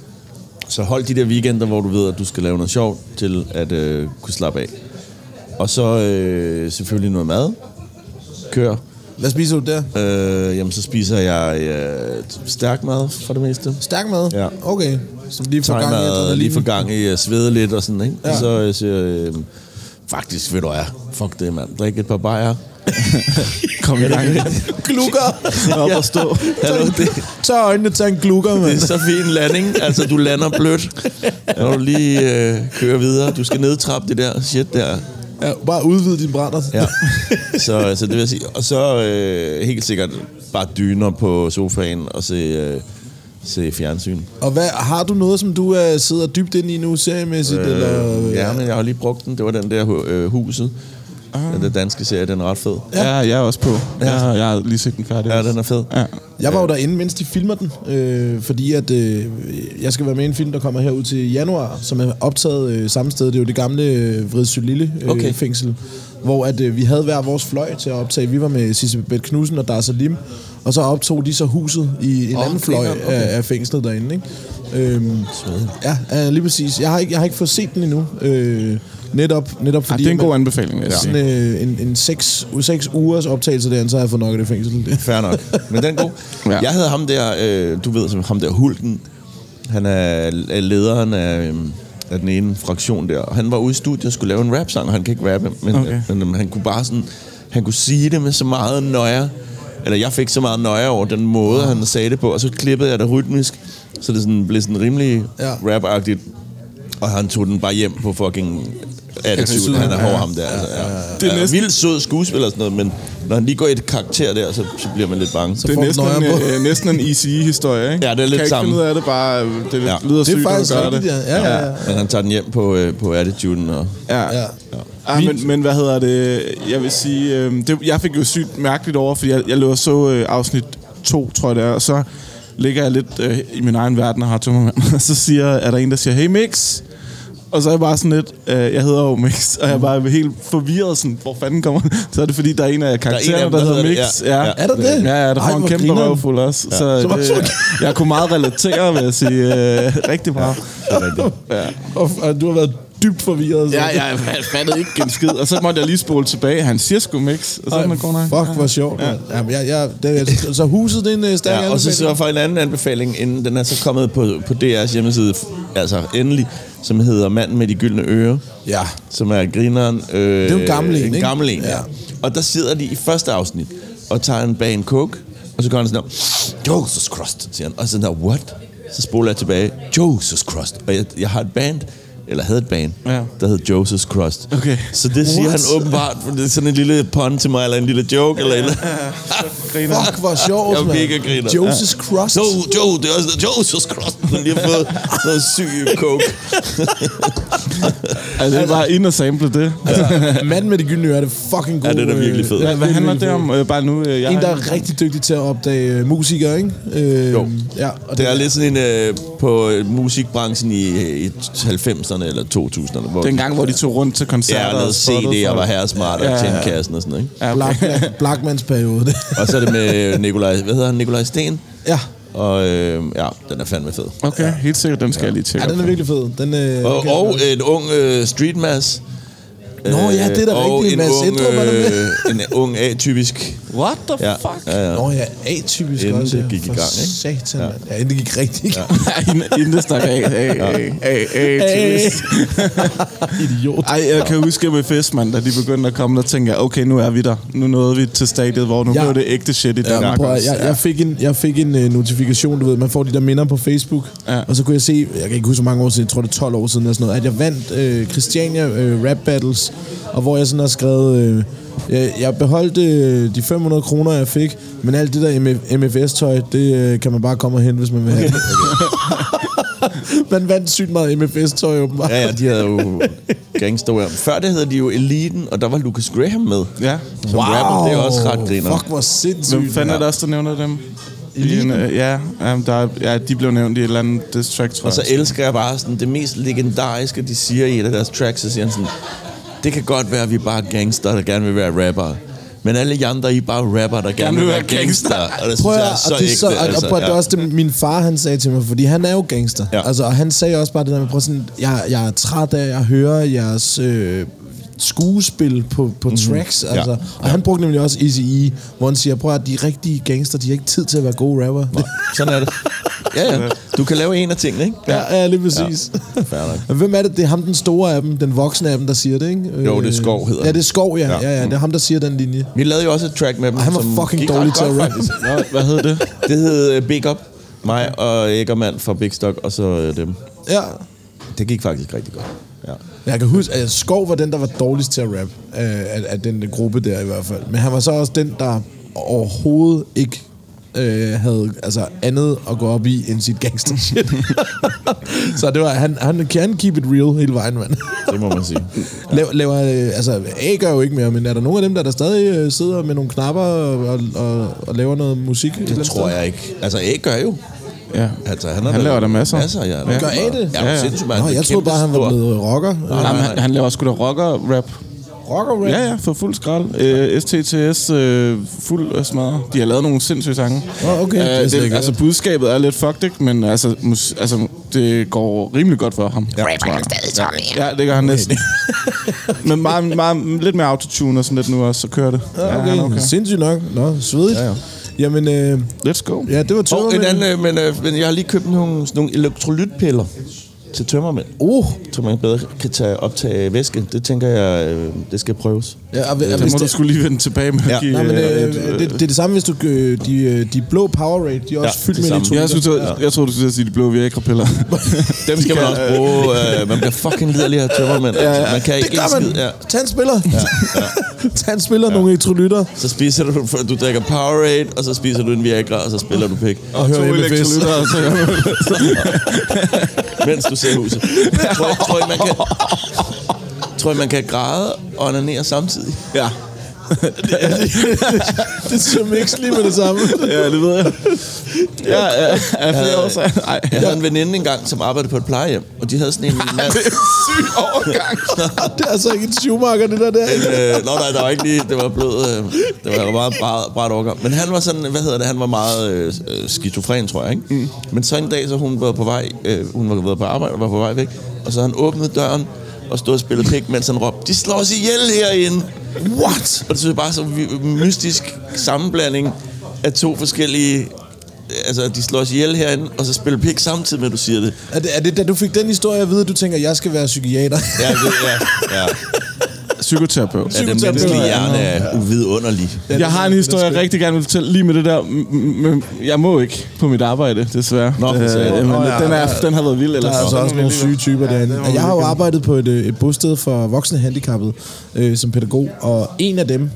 så hold de der weekender, hvor du ved, at du skal lave noget sjovt, til at øh, kunne slappe af. Og så øh, selvfølgelig noget mad. Kør. Hvad spiser du der? Øh, jamen, så spiser jeg øh, stærk mad for det meste. Stærk mad? Ja. Okay. Som lige får gang i adrenalin. lige for gang i at svede lidt og sådan, ikke? Ja. Ja. Så øh, siger jeg, øh, faktisk, ved du hvad, fuck det, mand. Drik et par bajer. Kom i gang. Glukker! Op og stå. Hallo, det, Tag øjnene, tag en glukker, det mand. er så fin landing. Altså, du lander blødt. Når du lige øh, kører videre. Du skal nedtrappe det der shit der. Ja, bare udvide din brænder. Ja. Så, så det vil jeg sige. Og så øh, helt sikkert bare dyner på sofaen og se, øh, se fjernsyn. Og hvad, har du noget, som du uh, sidder dybt ind i nu, seriemæssigt? Øh, eller, Ja, men jeg har lige brugt den. Det var den der øh, huset. Ah. Den der danske serie, den er ret fed. Ja, jeg er også på. Ja. Jeg, jeg har lige set den færdig. Ja, den er fed. Ja. Jeg var jo derinde, mens de filmer den, øh, fordi at øh, jeg skal være med i en film, der kommer herud til januar, som er optaget øh, samme sted. Det er jo det gamle øh, Vridsø Lille øh, okay. Fængsel, hvor at, øh, vi havde hver vores fløj til at optage. Vi var med Sisse Beth Knudsen og Dar Salim, og så optog de så huset i en Åh, anden fløj okay. af, af fængslet derinde. Ikke? Øhm, ja, ja, lige præcis. Jeg har ikke, jeg har ikke fået set den endnu. Øh, netop, netop Ja, fordi... det er en god anbefaling, vil sådan øh, en, en seks, seks ugers optagelse derinde, så har jeg fået nok af det fængsel. Fair nok. Men den er god. Ja. ja. Jeg havde ham der, øh, du ved, som ham der Hulken. Han er, er lederen af, øh, af den ene fraktion der. Og han var ude i studiet og skulle lave en rap-sang, og han kan ikke rappe. Men, Okay. okay. men han kunne bare sådan, han kunne sige det med så meget nøje. Eller jeg fik så meget nøje over den måde, han sagde det på. Og så klippede jeg det rytmisk, så det sådan, blev sådan rimelig Ja. rap-agtigt. Og han tog den bare hjem på fucking attitude. Han er hård ham der. Altså, ja. Det Det er næsten- vildt sød skuespiller og sådan noget, men når han lige går i et karakter der, så, så bliver man lidt bange. Det er får næsten en, øh, næsten en ECE-historie, ikke? Ja, det er lidt kan ikke sammen. finde ud af det, bare øh, det Ja. lyder Det er sygt, når faktisk du gør rigtigt, det. ja. Ja, ja, ja. Men han tager den hjem på, øh, på attituden. Og, Ja. ja. ja. Ah, men, men hvad hedder det? Jeg vil sige, øh, det, jeg fik jo sygt mærkeligt over, fordi jeg, jeg lå og så øh, afsnit 2, tror jeg det er, og så ligger jeg lidt øh, i min egen verden og har tømmermand, og så siger, er der en, der siger, hey Mix, og så er jeg bare sådan lidt, øh, jeg hedder jo Mix, og jeg er bare helt forvirret, sådan, hvor fanden kommer Så er det fordi, der er en af karaktererne, dem, der, der hedder Mix. det, ja. Ja. Er der det? Ja, ja, der Ej, får en hvor kæmpe røvfuld også. Så, Så var- det, jeg kunne meget relatere, vil jeg sige, øh, rigtig meget. Ja. Og, og du har været dybt forvirret. så. Ja, jeg fattede ikke en skid, og så måtte jeg lige spole tilbage. Han siger sgu mix, og så Ej, det god nok. fuck, hvor sjovt. Ja. Jamen, jeg, jeg, det, er- så huset, det er en øh, stærk ja, og så, så for en anden anbefaling, inden den er så kommet på, på DR's hjemmeside, altså endelig, som hedder Manden med de gyldne ører, Ja. som er grineren. Øh, Det er jo en gammel en, En ikke? gammel en, Ja. ja. Og der sidder de i første afsnit, og tager en bag en coke, og så går han sådan der, Jesus Christ, siger han. Og så sådan der, what? Så spoler jeg tilbage, Jesus Christ. Og jeg, jeg har et band eller havde et band, Ja. der hed Joseph's Crust. Okay. Så det siger What? han åbenbart, for det er sådan en lille pun til mig, eller en lille joke, eller et eller andet. Fuck, hvor sjovt, Jeg er mand. mega griner. Joseph's Crust. Jo, Jo, det er også Joseph's Crust. Han lige har fået noget syg coke. Altså, det er bare ind og sample det. Manden med de gyldne er det fucking god. Ja, den er virkelig øh, Hvad, hvad det er handler det om? Øh, bare nu, øh, jeg En, der er rigtig dygtig til at opdage øh, musikere, ikke? Øh, Jo. Ja, og Det er lidt sådan en øh, på øh, musikbranchen i, i 90'erne eller 2000'erne. Hvor Den gang, hvor de tog rundt til koncerter. Ja, og lavede CD'er og var herresmart og Ja, ja, tjente ja. kassen og sådan noget. Ikke? Ja, okay. Black, Blackmans periode. Og så er det med Nikolaj, hvad hedder han, Nikolaj Sten? ja. Og øh, ja, den er fandme fed. Okay, helt sikkert, den skal jeg lige tjekke ja, den er virkelig fed. Den, øh, Og, og en ung øh, streetmass. Nå, ja, det er da og rigtigt. en Mads ung, er med. øh, en ung atypisk. What the Ja, fuck? ja, ja. Nå ja, atypisk Inden også. det ja. gik i gang, ikke? Satan, ja. ja, inden det gik rigtig ja. inden, inden det stak af. Hey, hey, hey, hey, Hey. twist. Idiot. Ej, jeg kan huske med Festman, da de begyndte at komme, der tænkte jeg, okay, nu er vi der. Nu nåede vi til stadiet, hvor nu Ja. blev det ægte shit i Ja, Danmark prøv, også. jeg, jeg fik en, jeg fik en uh, notifikation, du ved, man får de der minder på Facebook, Ja. og så kunne jeg se, jeg kan ikke huske, hvor mange år siden, jeg tror det er 12 år siden, eller sådan noget, at jeg vandt uh, Christiania uh, Rap Battles, og hvor jeg sådan har skrevet, uh, jeg, jeg beholdt uh, de 500 kroner, jeg fik, men alt det der MF, MFS-tøj, det uh, kan man bare komme og hente, hvis man vil have det. man vandt sygt meget MFS-tøj, åbenbart. Ja, ja, de havde jo gangsterwear. Før det hed de jo Eliten, og der var Lucas Graham med. Ja. Som rapper, det er også ret griner. Fuck, hvor sindssygt. Hvem fanden er det også, der nævner dem? I en, øh, ja, der, er- ja, de blev nævnt i et eller andet diss track, tror Og så jeg. elsker jeg bare sådan, det mest legendariske, de siger i et af deres tracks, så siger han sådan, det kan godt være, at vi er bare gangster, der gerne vil være rapper. Men alle I andre, I er bare rapper, der gerne, vil være gangster. Og det Prøv synes at, jeg er så og det er, så, ægte. og, altså, og prøv, at- det er også det, min far han sagde til mig, fordi han er jo gangster. Ja. Altså, og han sagde også bare det der med, prøv sådan, jeg, jeg er træt af at høre jeres øh, skuespil på, på mm-hmm. tracks. Altså. Ja. Og han brugte nemlig også Easy E, hvor han siger, prøv at de rigtige gangster, de har ikke tid til at være gode rapper. Sådan er det. Ja, ja. Du kan lave en af tingene, ikke? Ja, ja, lige præcis. Ja. Hvem er det? Det er ham, den store af dem, den voksne af dem, der siger det, ikke? Jo, det er Øh, Skov, hedder Ja, det er Skov, ja. Ja. ja. ja, Det er ham, der siger den linje. Vi lavede jo også et track med dem, Og han var fucking dårlig til at godt, rap. faktisk. Nå, hvad hed det? Det hed uh, Big Up. Mig og Æggermand fra Big Stock, og så uh, dem. Ja. Det gik faktisk rigtig godt. Ja. Jeg kan huske, at Skov var den, der var dårligst til at rap, øh, af, af den gruppe der i hvert fald. Men han var så også den, der overhovedet ikke øh, havde altså, andet at gå op i end sit gangster shit. så det var, han, han kan keep it real hele vejen, mand. Det må man sige. Laver, laver, øh, altså, A gør jo ikke mere, men er der nogen af dem, der, der stadig øh, sidder med nogle knapper og, og, og, laver noget musik? Det tror sted? jeg ikke. Altså, Æg gør jo. Ja. Altså, han, Han laver der masser. Masser, ja. Ja. Gør A det? Ja, Ja, ja. ja. sindssygt, mand. Nå, Det jeg troede bare, han var blevet rocker. Nej, nej, han, han laver sgu da rocker-rap. Rocker rap? Ja, ja, for fuld skrald. Øh, STTS, øh, fuld øh, smadre. De har lavet nogle sindssyge sange. Åh, okay. Det er Øh, det, ikke altså, budskabet er lidt fucked, ikke? men altså, mus, altså, det går rimelig godt for ham. Ja, Rapper er stadig Tommy. ja det gør han næsten. men meget, meget, lidt mere autotune og sådan lidt nu også, så kører det. Ja, okay. han er okay. Sindssygt nok. Nå, svedigt. Ja, ja. Jamen, øh, Let's go. ja, det var Og tømmermænd. en anden, øh, men, øh, men jeg har lige købt nogle, nogle elektrolytpiller til tømmermænd. Uh, Så man bedre kan tage, optage væske. Det tænker jeg, øh, det skal prøves. Ja, og, Det hvis må du det, skulle lige vende tilbage med Ja. at give... nej, men, øh, øh, det, det, er det samme, hvis du... Øh, de, øh, de blå Powerade, de er også Ja, fyldt med elektrolytter. jeg, synes, jeg, jeg tror du skulle sige de blå Viagra-piller. Dem skal man også bruge. Øh, man bliver fucking liderlig af tømmermænd. Ja, ja. Man kan Det ikke gør man. skid. Ja. Tag en spiller. Ja, ja. Tag en spiller, ja. nogle elektrolytter. Så spiser du, du drikker Powerade, og så spiser du en Viagra, og så spiller du pik. Og hører To MFS. elektrolytter, og så mens du ser huset. Tror, I- tror, I, man kan, tror I, man kan græde og onanere samtidig? Ja. det er mix lige med det samme. ja, det ved jeg. Ja, ja, ja flere år siden. Jeg havde en veninde engang, som arbejdede på et plejehjem, og de havde sådan en mand... det er syg overgang. det er altså ikke en Schumacher, det der der. øh, nå nej, der var ikke lige, det var blevet, øh, det var meget bræt, bræt overgang. Men han var sådan, hvad hedder det, han var meget øh, øh, skizofren, tror jeg, ikke? Mm. Men så en dag, så hun var på vej, øh, hun var været på arbejde og var på vej væk, og så han åbnet døren, og stod og spillede pik, mens han råbte, de slår os ihjel herinde. What? Og det synes jeg bare så mystisk sammenblanding af to forskellige altså, de slår os ihjel herinde, og så spiller pik samtidig med, at du siger det. Er det, er det, da du fik den historie at vide, at du tænker, at jeg skal være psykiater? Ja, det, ja, ja. Psykoterapeut. Ja, den menneskelige hjerne er uvidunderlig. Jeg har en historie, jeg rigtig gerne vil fortælle lige med det der, men jeg må ikke på mit arbejde, desværre. Nå, Øh, ja. den, er, den har været vild. Der Ellers. er altså også nogle syge typer derinde. Jeg har jo arbejdet på et, et bosted for voksne handicappede øh, som pædagog, og en af dem,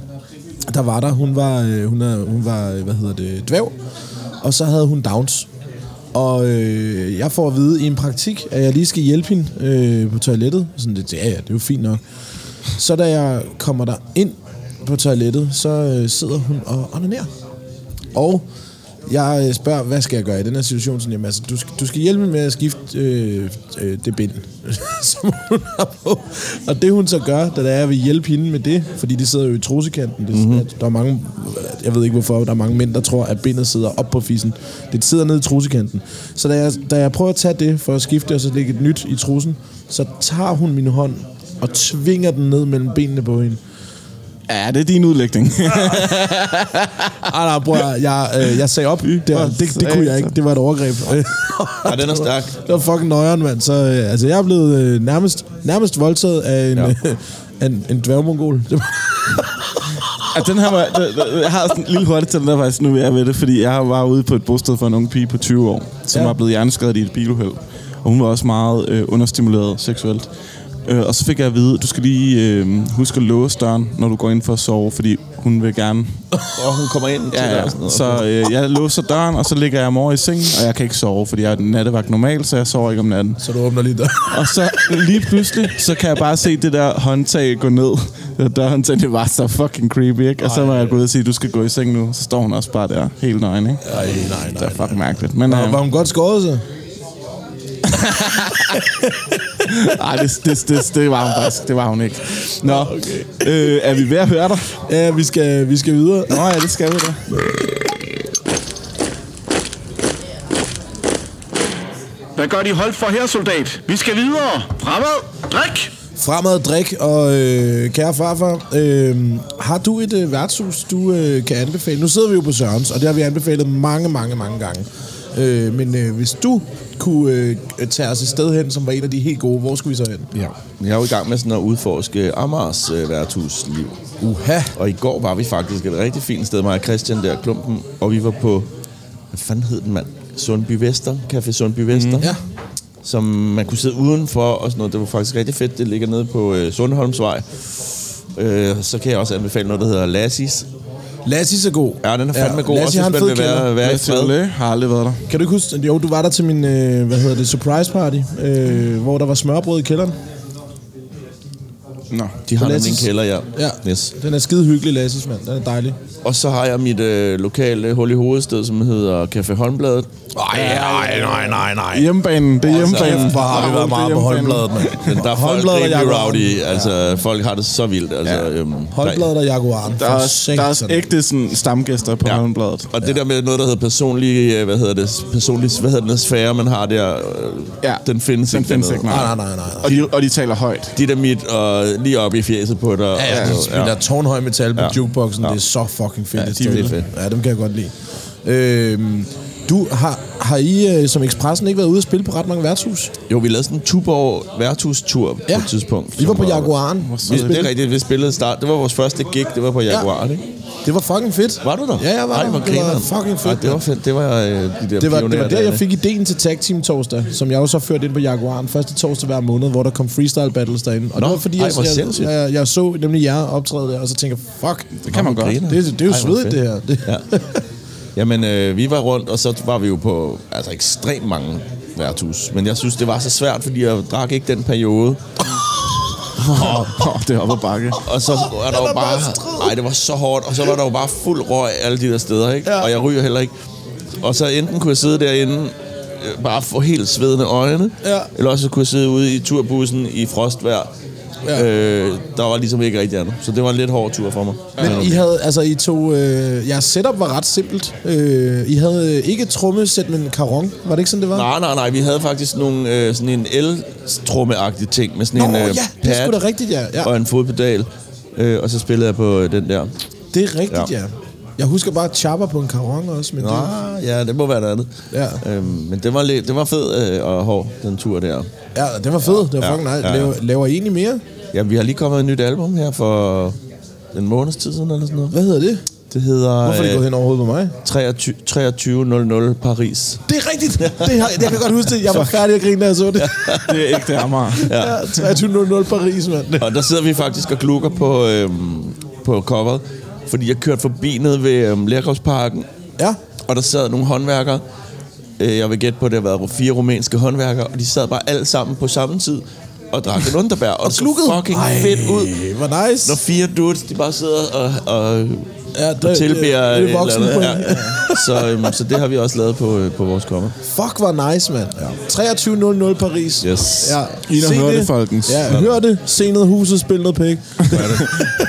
der var der, hun var, øh, hun, er, hun var øh, hvad hedder det, dvæv, og så havde hun Downs. Og øh, jeg får at vide i en praktik, at jeg lige skal hjælpe hende øh, på toilettet. Sådan det, ja, ja, det er jo fint nok. Så da jeg kommer der ind på toilettet, så øh, sidder hun og onanerer. Og jeg øh, spørger, hvad skal jeg gøre i den her situation? Sådan, jamen, altså, du, skal, du skal hjælpe med at skifte øh, øh, det bind, som hun har på. Og det hun så gør, da det er, at vil hjælpe hende med det, fordi de sidder jo i trosekanten. Det, mm-hmm. Der er mange, jeg ved ikke hvorfor, der er mange mænd, der tror, at bindet sidder op på fissen. Det sidder nede i trosekanten. Så da jeg, da jeg prøver at tage det for at skifte og så lægge et nyt i trusen, så tager hun min hånd og tvinger den ned mellem benene på hende. Ja, det er din udlægning. Ej, nej, bror, jeg, jeg, øh, jeg sagde op. Det, det, det kunne jeg ikke. Det var et overgreb. Ja, den er stærk. Det var fucking nøjeren, mand. Så øh, altså, jeg er blevet øh, nærmest, nærmest voldtaget af en, Ja. øh, en, en dværgmongol. Var, Ja, den her var, jeg har sådan en lille hurtigt til den der faktisk, nu er jeg ved det, fordi jeg var ude på et bosted for en ung pige på 20 år, som ja. var blevet hjerneskadet i et biluheld. Og hun var også meget øh, understimuleret seksuelt. Øh, og så fik jeg at vide, du skal lige øh, huske at låse døren, når du går ind for at sove, fordi hun vil gerne... Og hun kommer ind til Ja, ja. og sådan noget. Så øh, jeg låser døren, og så ligger jeg mor i sengen, og jeg kan ikke sove, fordi jeg er nattevagt normalt, så jeg sover ikke om natten. så du åbner lige der. Og så lige pludselig, så kan jeg bare se det der håndtag gå ned. Det dørhåndtag, det var så fucking creepy, ikke? Og så var jeg gået og sige, du skal gå i seng nu. Så står hun også bare der, helt nøgen, ikke? Nej, nej, nej. Det er fucking mærkeligt. Men Var, øh, var hun godt skåret så? ej, det, det, det, det, var hun faktisk. Det var hun ikke. Nå, okay. øh, er vi ved at høre dig? Ja, vi skal, vi skal videre. Nå ja, det skal vi da. Hvad gør de hold for her, soldat? Vi skal videre. Fremad. Drik. Fremad drik, og øh, kære farfar, øh, har du et øh, værtshus, du øh, kan anbefale? Nu sidder vi jo på Sørens, og det har vi anbefalet mange, mange, mange gange. Øh, men øh, hvis du kunne øh, tage os et sted hen, som var en af de helt gode, hvor skulle vi så hen? Ja. Jeg er jo i gang med sådan at udforske Amars øh, værtshusliv. Uha! Og i går var vi faktisk et rigtig fint sted, mig og Christian der, klumpen, og vi var på, hvad fanden hed den mand? Sundby Vester, Café Sundby Vester. Ja. Som man kunne sidde udenfor og sådan noget. Det var faktisk rigtig fedt. Det ligger nede på øh, Sundholmsvej. Øh, så kan jeg også anbefale noget, der hedder Lassis. Lassis er god. Ja, den er fandme god. Lassie Også har en fed kælder. være, fred. Læ har aldrig været der. Kan du ikke huske, jo, du var der til min, øh, hvad hedder det, surprise party, øh, hvor der var smørbrød i kælderen. Nå. De har På nemlig en kælder, ja. Ja, Yes. den er skide hyggelig, Lasses, mand. Den er dejlig. Og så har jeg mit øh, lokale hul i hovedsted, som hedder Café Håndbladet. Nej, nej, nej, nej, nej. Hjemmebanen, det er hjemmebanen. Hvor har vi været meget på Det er håndbladet, mand. Men der er folk rimelig Jaguar. rowdy. Altså, folk har det så vildt. Altså, ja. øhm, Håndbladet og Jaguaren. Der er, der er også ægte sådan, stamgæster på Ja. ja. håndbladet. Og det der med noget, der hedder personlig, øh, hvad hedder det, personlig, hvad hedder den sfære, man har der, øh, Ja. den findes Den ikke. findes dernede. ikke, Nej, nej. nej, nej, nej. Og de, og de taler højt. Dynamit og lige op i fjeset på dig. Ja, og ja, de spiller tårnhøj metal på Ja. ja. jukeboxen. Ja. Det er så fucking fedt. Ja, de er fedt. Ja, dem kan jeg godt lide. Øhm, du, har, har I øh, som Expressen ikke været ude at spille på ret mange værtshus? Jo, vi lavede sådan en Tuborg værtshustur ja. på et tidspunkt. Vi var på Jaguaren. Vi, det er rigtigt, vi spillede start. Det var vores første gig, det var på Jaguaren, ikke? Det var fucking fedt. Var du der? Ja, jeg var Ej, der. Det var fucking fedt. Ej, det var fedt. Det var øh, de der Det var, det var der, jeg fik ideen til Tag Team Torsdag, som jeg også har ført ind på Jaguaren. Første torsdag hver måned, hvor der kom freestyle battles derinde. Og Nå, det var fordi, ej, jeg, jeg, jeg, jeg, så nemlig jer optræde der, og så tænker jeg, fuck, Det kan man godt. griner. det, det er jo svedigt det her. Det, Ja. Jamen, øh, vi var rundt, og så var vi jo på altså, ekstremt mange værtshus. Men jeg synes, det var så svært, fordi jeg drak ikke den periode. Oh, det er op ad bakke. Og så var der jo bare... Nej, det var så hårdt. Og så var der jo bare fuld røg alle de der steder, ikke? Ja. Og jeg ryger heller ikke. Og så enten kunne jeg sidde derinde, øh, bare få helt svedende øjne, Ja. eller også kunne jeg sidde ude i turbussen i frostvejr. Ja. Øh, der var ligesom ikke rigtig andet. Så det var en lidt hård tur for mig. Men I havde, altså I tog, øh, jeres setup var ret simpelt. Øh, I havde øh, ikke trommesæt, men karon. Var det ikke sådan, det var? Nej, nej, nej. Vi havde faktisk nogle, øh, sådan en el-trummeagtig ting med sådan Nå, en øh, ja, det er pad sgu da rigtigt, ja. ja. og en fodpedal. Øh, og så spillede jeg på øh, den der. Det er rigtigt, ja. Ja. ja. Jeg husker bare chopper på en karon også, men Nå, det, ja, det må være noget andet. Ja. Øhm, men det var, lidt, det var fed øh, og hård, den tur der. Ja, det var fedt. Det var Ja, fucking nice. ja, ja. Laver, laver I egentlig mere? Ja, vi har lige kommet et nyt album her for en måneds tid siden eller sådan noget. Hvad hedder det? Det hedder Hvorfor er det øh, gået hen over hovedet på mig? 23 2300 Paris. Det er rigtigt. Det har, jeg kan godt huske det. Jeg var færdig at grine, da jeg så det. Det er ikke det Amager. Ja, 23.00 Paris, mand. Og der sidder vi faktisk og klukker på, øhm, på coveret, fordi jeg kørte forbi nede ved øhm, Lærgårdsparken, Ja. og der sad nogle håndværkere. Øh, jeg vil gætte på, at det har været fire rumænske håndværkere, og de sad bare alle sammen på samme tid og drak en underbær. Og, det så fucking Ej, fedt ud. Hvor nice. Når fire dudes, de bare sidder og, og, Ja, og tilbeder det, det er et eller voksen andet. på Ja, ja. Så, øhm, så det har vi også lavet på, øh, på vores cover. Fuck, hvor nice, mand. Ja. 23.00 Paris. Yes. Ja. I Se har hørt det. det, folkens. Ja, hør det. Se noget huset, spil noget pæk.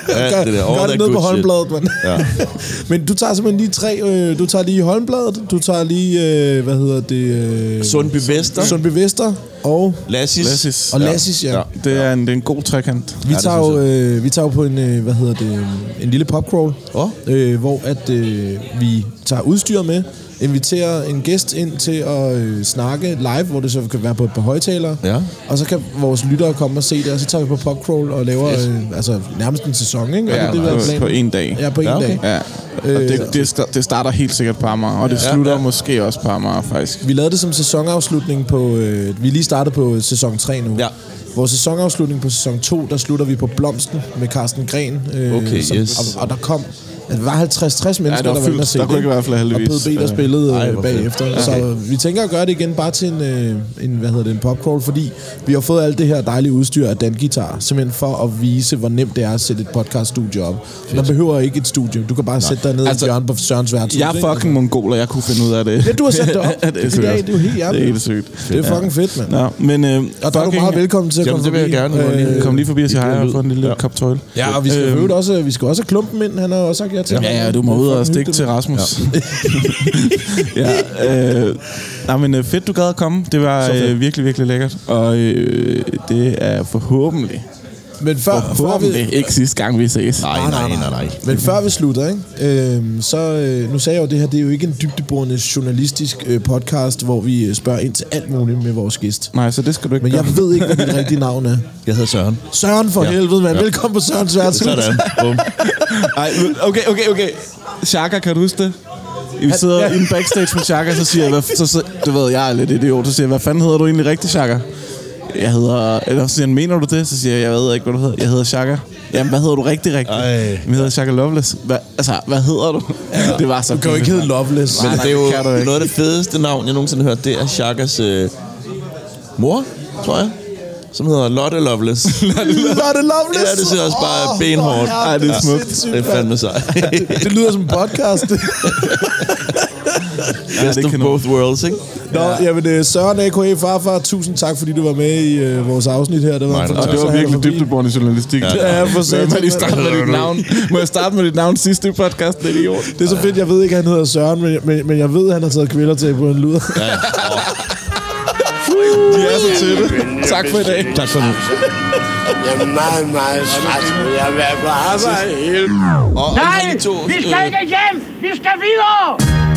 Ja, det der, all Gør det that ned på good shit. Holmbladet, mand. Ja. Men du tager simpelthen lige tre... Øh, du tager lige Holmbladet, du tager lige... Øh, hvad hedder det? Øh, Sundby Vester. Sundby Vester og, Lassis. Lassis. og Lassis, ja. Ja, det er en, det er en god trekant. Vi det tager, jo, øh, vi tager jo på en, øh, hvad hedder det, en lille popcrawl, Åh. øh, hvor at øh, vi tager udstyr med, inviterer en gæst ind til at øh, snakke live, hvor det så kan være på et par højtalere, Ja. og så kan vores lyttere komme og se det, og så tager vi på popcrawl og laver øh, altså, nærmest en sæson, ikke? Ja, Er det, det, er planen? på en dag. Ja, på en Ja, okay. dag. Ja, og det, det, sta- det starter helt sikkert på Amager, og det Ja, slutter ja. måske også på Amager, faktisk. Vi lavede det som sæsonafslutning på... Øh, vi lige startet på sæson 3 nu. Ja. Vores sæsonafslutning på sæson 2, der slutter vi på Blomsten med Carsten Gren. Øh, Okay, yes. og, og der kom... Der var 50-60 mennesker, var der var inde fyldt. og se Der kunne det, ikke være flere, heldigvis. Og der Ja. spillede Ej, øh, fedt. bagefter. Så vi tænker at gøre det igen bare til en, øh, en, hvad hedder det, en popcrawl, fordi vi har fået alt det her dejlige udstyr af Dan Guitar, simpelthen for at vise, hvor nemt det er at sætte et podcaststudie op. Man behøver ikke et studie. Du kan bare sætte dig ned Altså, i hjørnet på Sørens værtshus. Jeg er fucking mongol, og jeg kunne finde ud af det. Ja, du har sat det op. Ja, det, er det, det er jo helt Det er helt sygt. Det er fucking fedt, mand. Nå, men øh, Og der er du meget velkommen til at komme det vil jeg forbi. gerne. Øh, Øh, Kom lige forbi og sige Det hej og få en lille kop tøjl. Ja, og vi skal, øhm, også, vi skal også klumpen ind. Han har også sagt ja til. Ja, ja, du må ud og stikke til Rasmus. Ja, øh, nej, men øh, fedt, du gad at komme. Det var øh, virkelig, virkelig lækkert. Og øh, det er forhåbentlig, Men før, før vi, forhåbentlig ikke sidste gang, vi ses. Nej, nej, nej, nej. men før vi slutter, ikke? Øhm, så øh, nu sagde jeg jo, det her det er jo ikke en dybdeborende journalistisk øh, podcast, hvor vi øh, spørger ind til alt muligt med vores gæst. Nej, så det skal du ikke Men gøre. jeg ved ikke, hvad dit rigtige navn er. Jeg hedder Søren. Søren for ja. Ja. helvede, mand. Ja. Velkommen på Sørens værtshus. Sådan. Bum. Ej, okay, okay, okay. Shaka, kan du huske det? Vi sidder ja. inde backstage med Shaka, så siger jeg, hvad, så, så, du ved, jeg er lidt idiot, så siger jeg, hvad fanden hedder du egentlig rigtigt, Shaka? Jeg hedder, eller så siger han, mener du det? Så siger jeg, jeg ved ikke, hvad du hedder. Jeg hedder Shaka. Jamen, hvad hedder du rigtig rigtigt? Ej. Jeg hedder Shaka Loveless. Hva, altså, hvad hedder du? Ja. Det var så Du kan jo ikke hedde Loveless. Men Nej, det er jo noget af det fedeste navn, jeg nogensinde har hørt. Det er Chakas øh, mor, tror jeg. Som hedder Lotte Loveless. Lotte Loveless. ja, det ser også bare benhårdt. ja, Ej, det er ja, smukt. Det er fandme sejt. Det lyder som en podcast. Best det of both worlds, ikke? Nå, ja. jamen øh, Søren A.K.A. Farfar, tusind tak, fordi du var med i øh, vores afsnit her. Det var Nej, Og det var virkelig dybdeborende journalistik. Ja, for Må satan. jeg lige starte med dit navn? Må jeg starte med dit navn sidste i podcasten, idiot? Det er så fedt, jeg ved ikke, at han hedder Søren, men, men, men jeg ved, at han har taget kvinder til på en luder. Vi er så tætte. Tak for i dag. Tak for nu. Jeg er meget, meget træt. Jeg vil være på arbejde hele Nej, vi skal ikke hjem! Vi skal videre!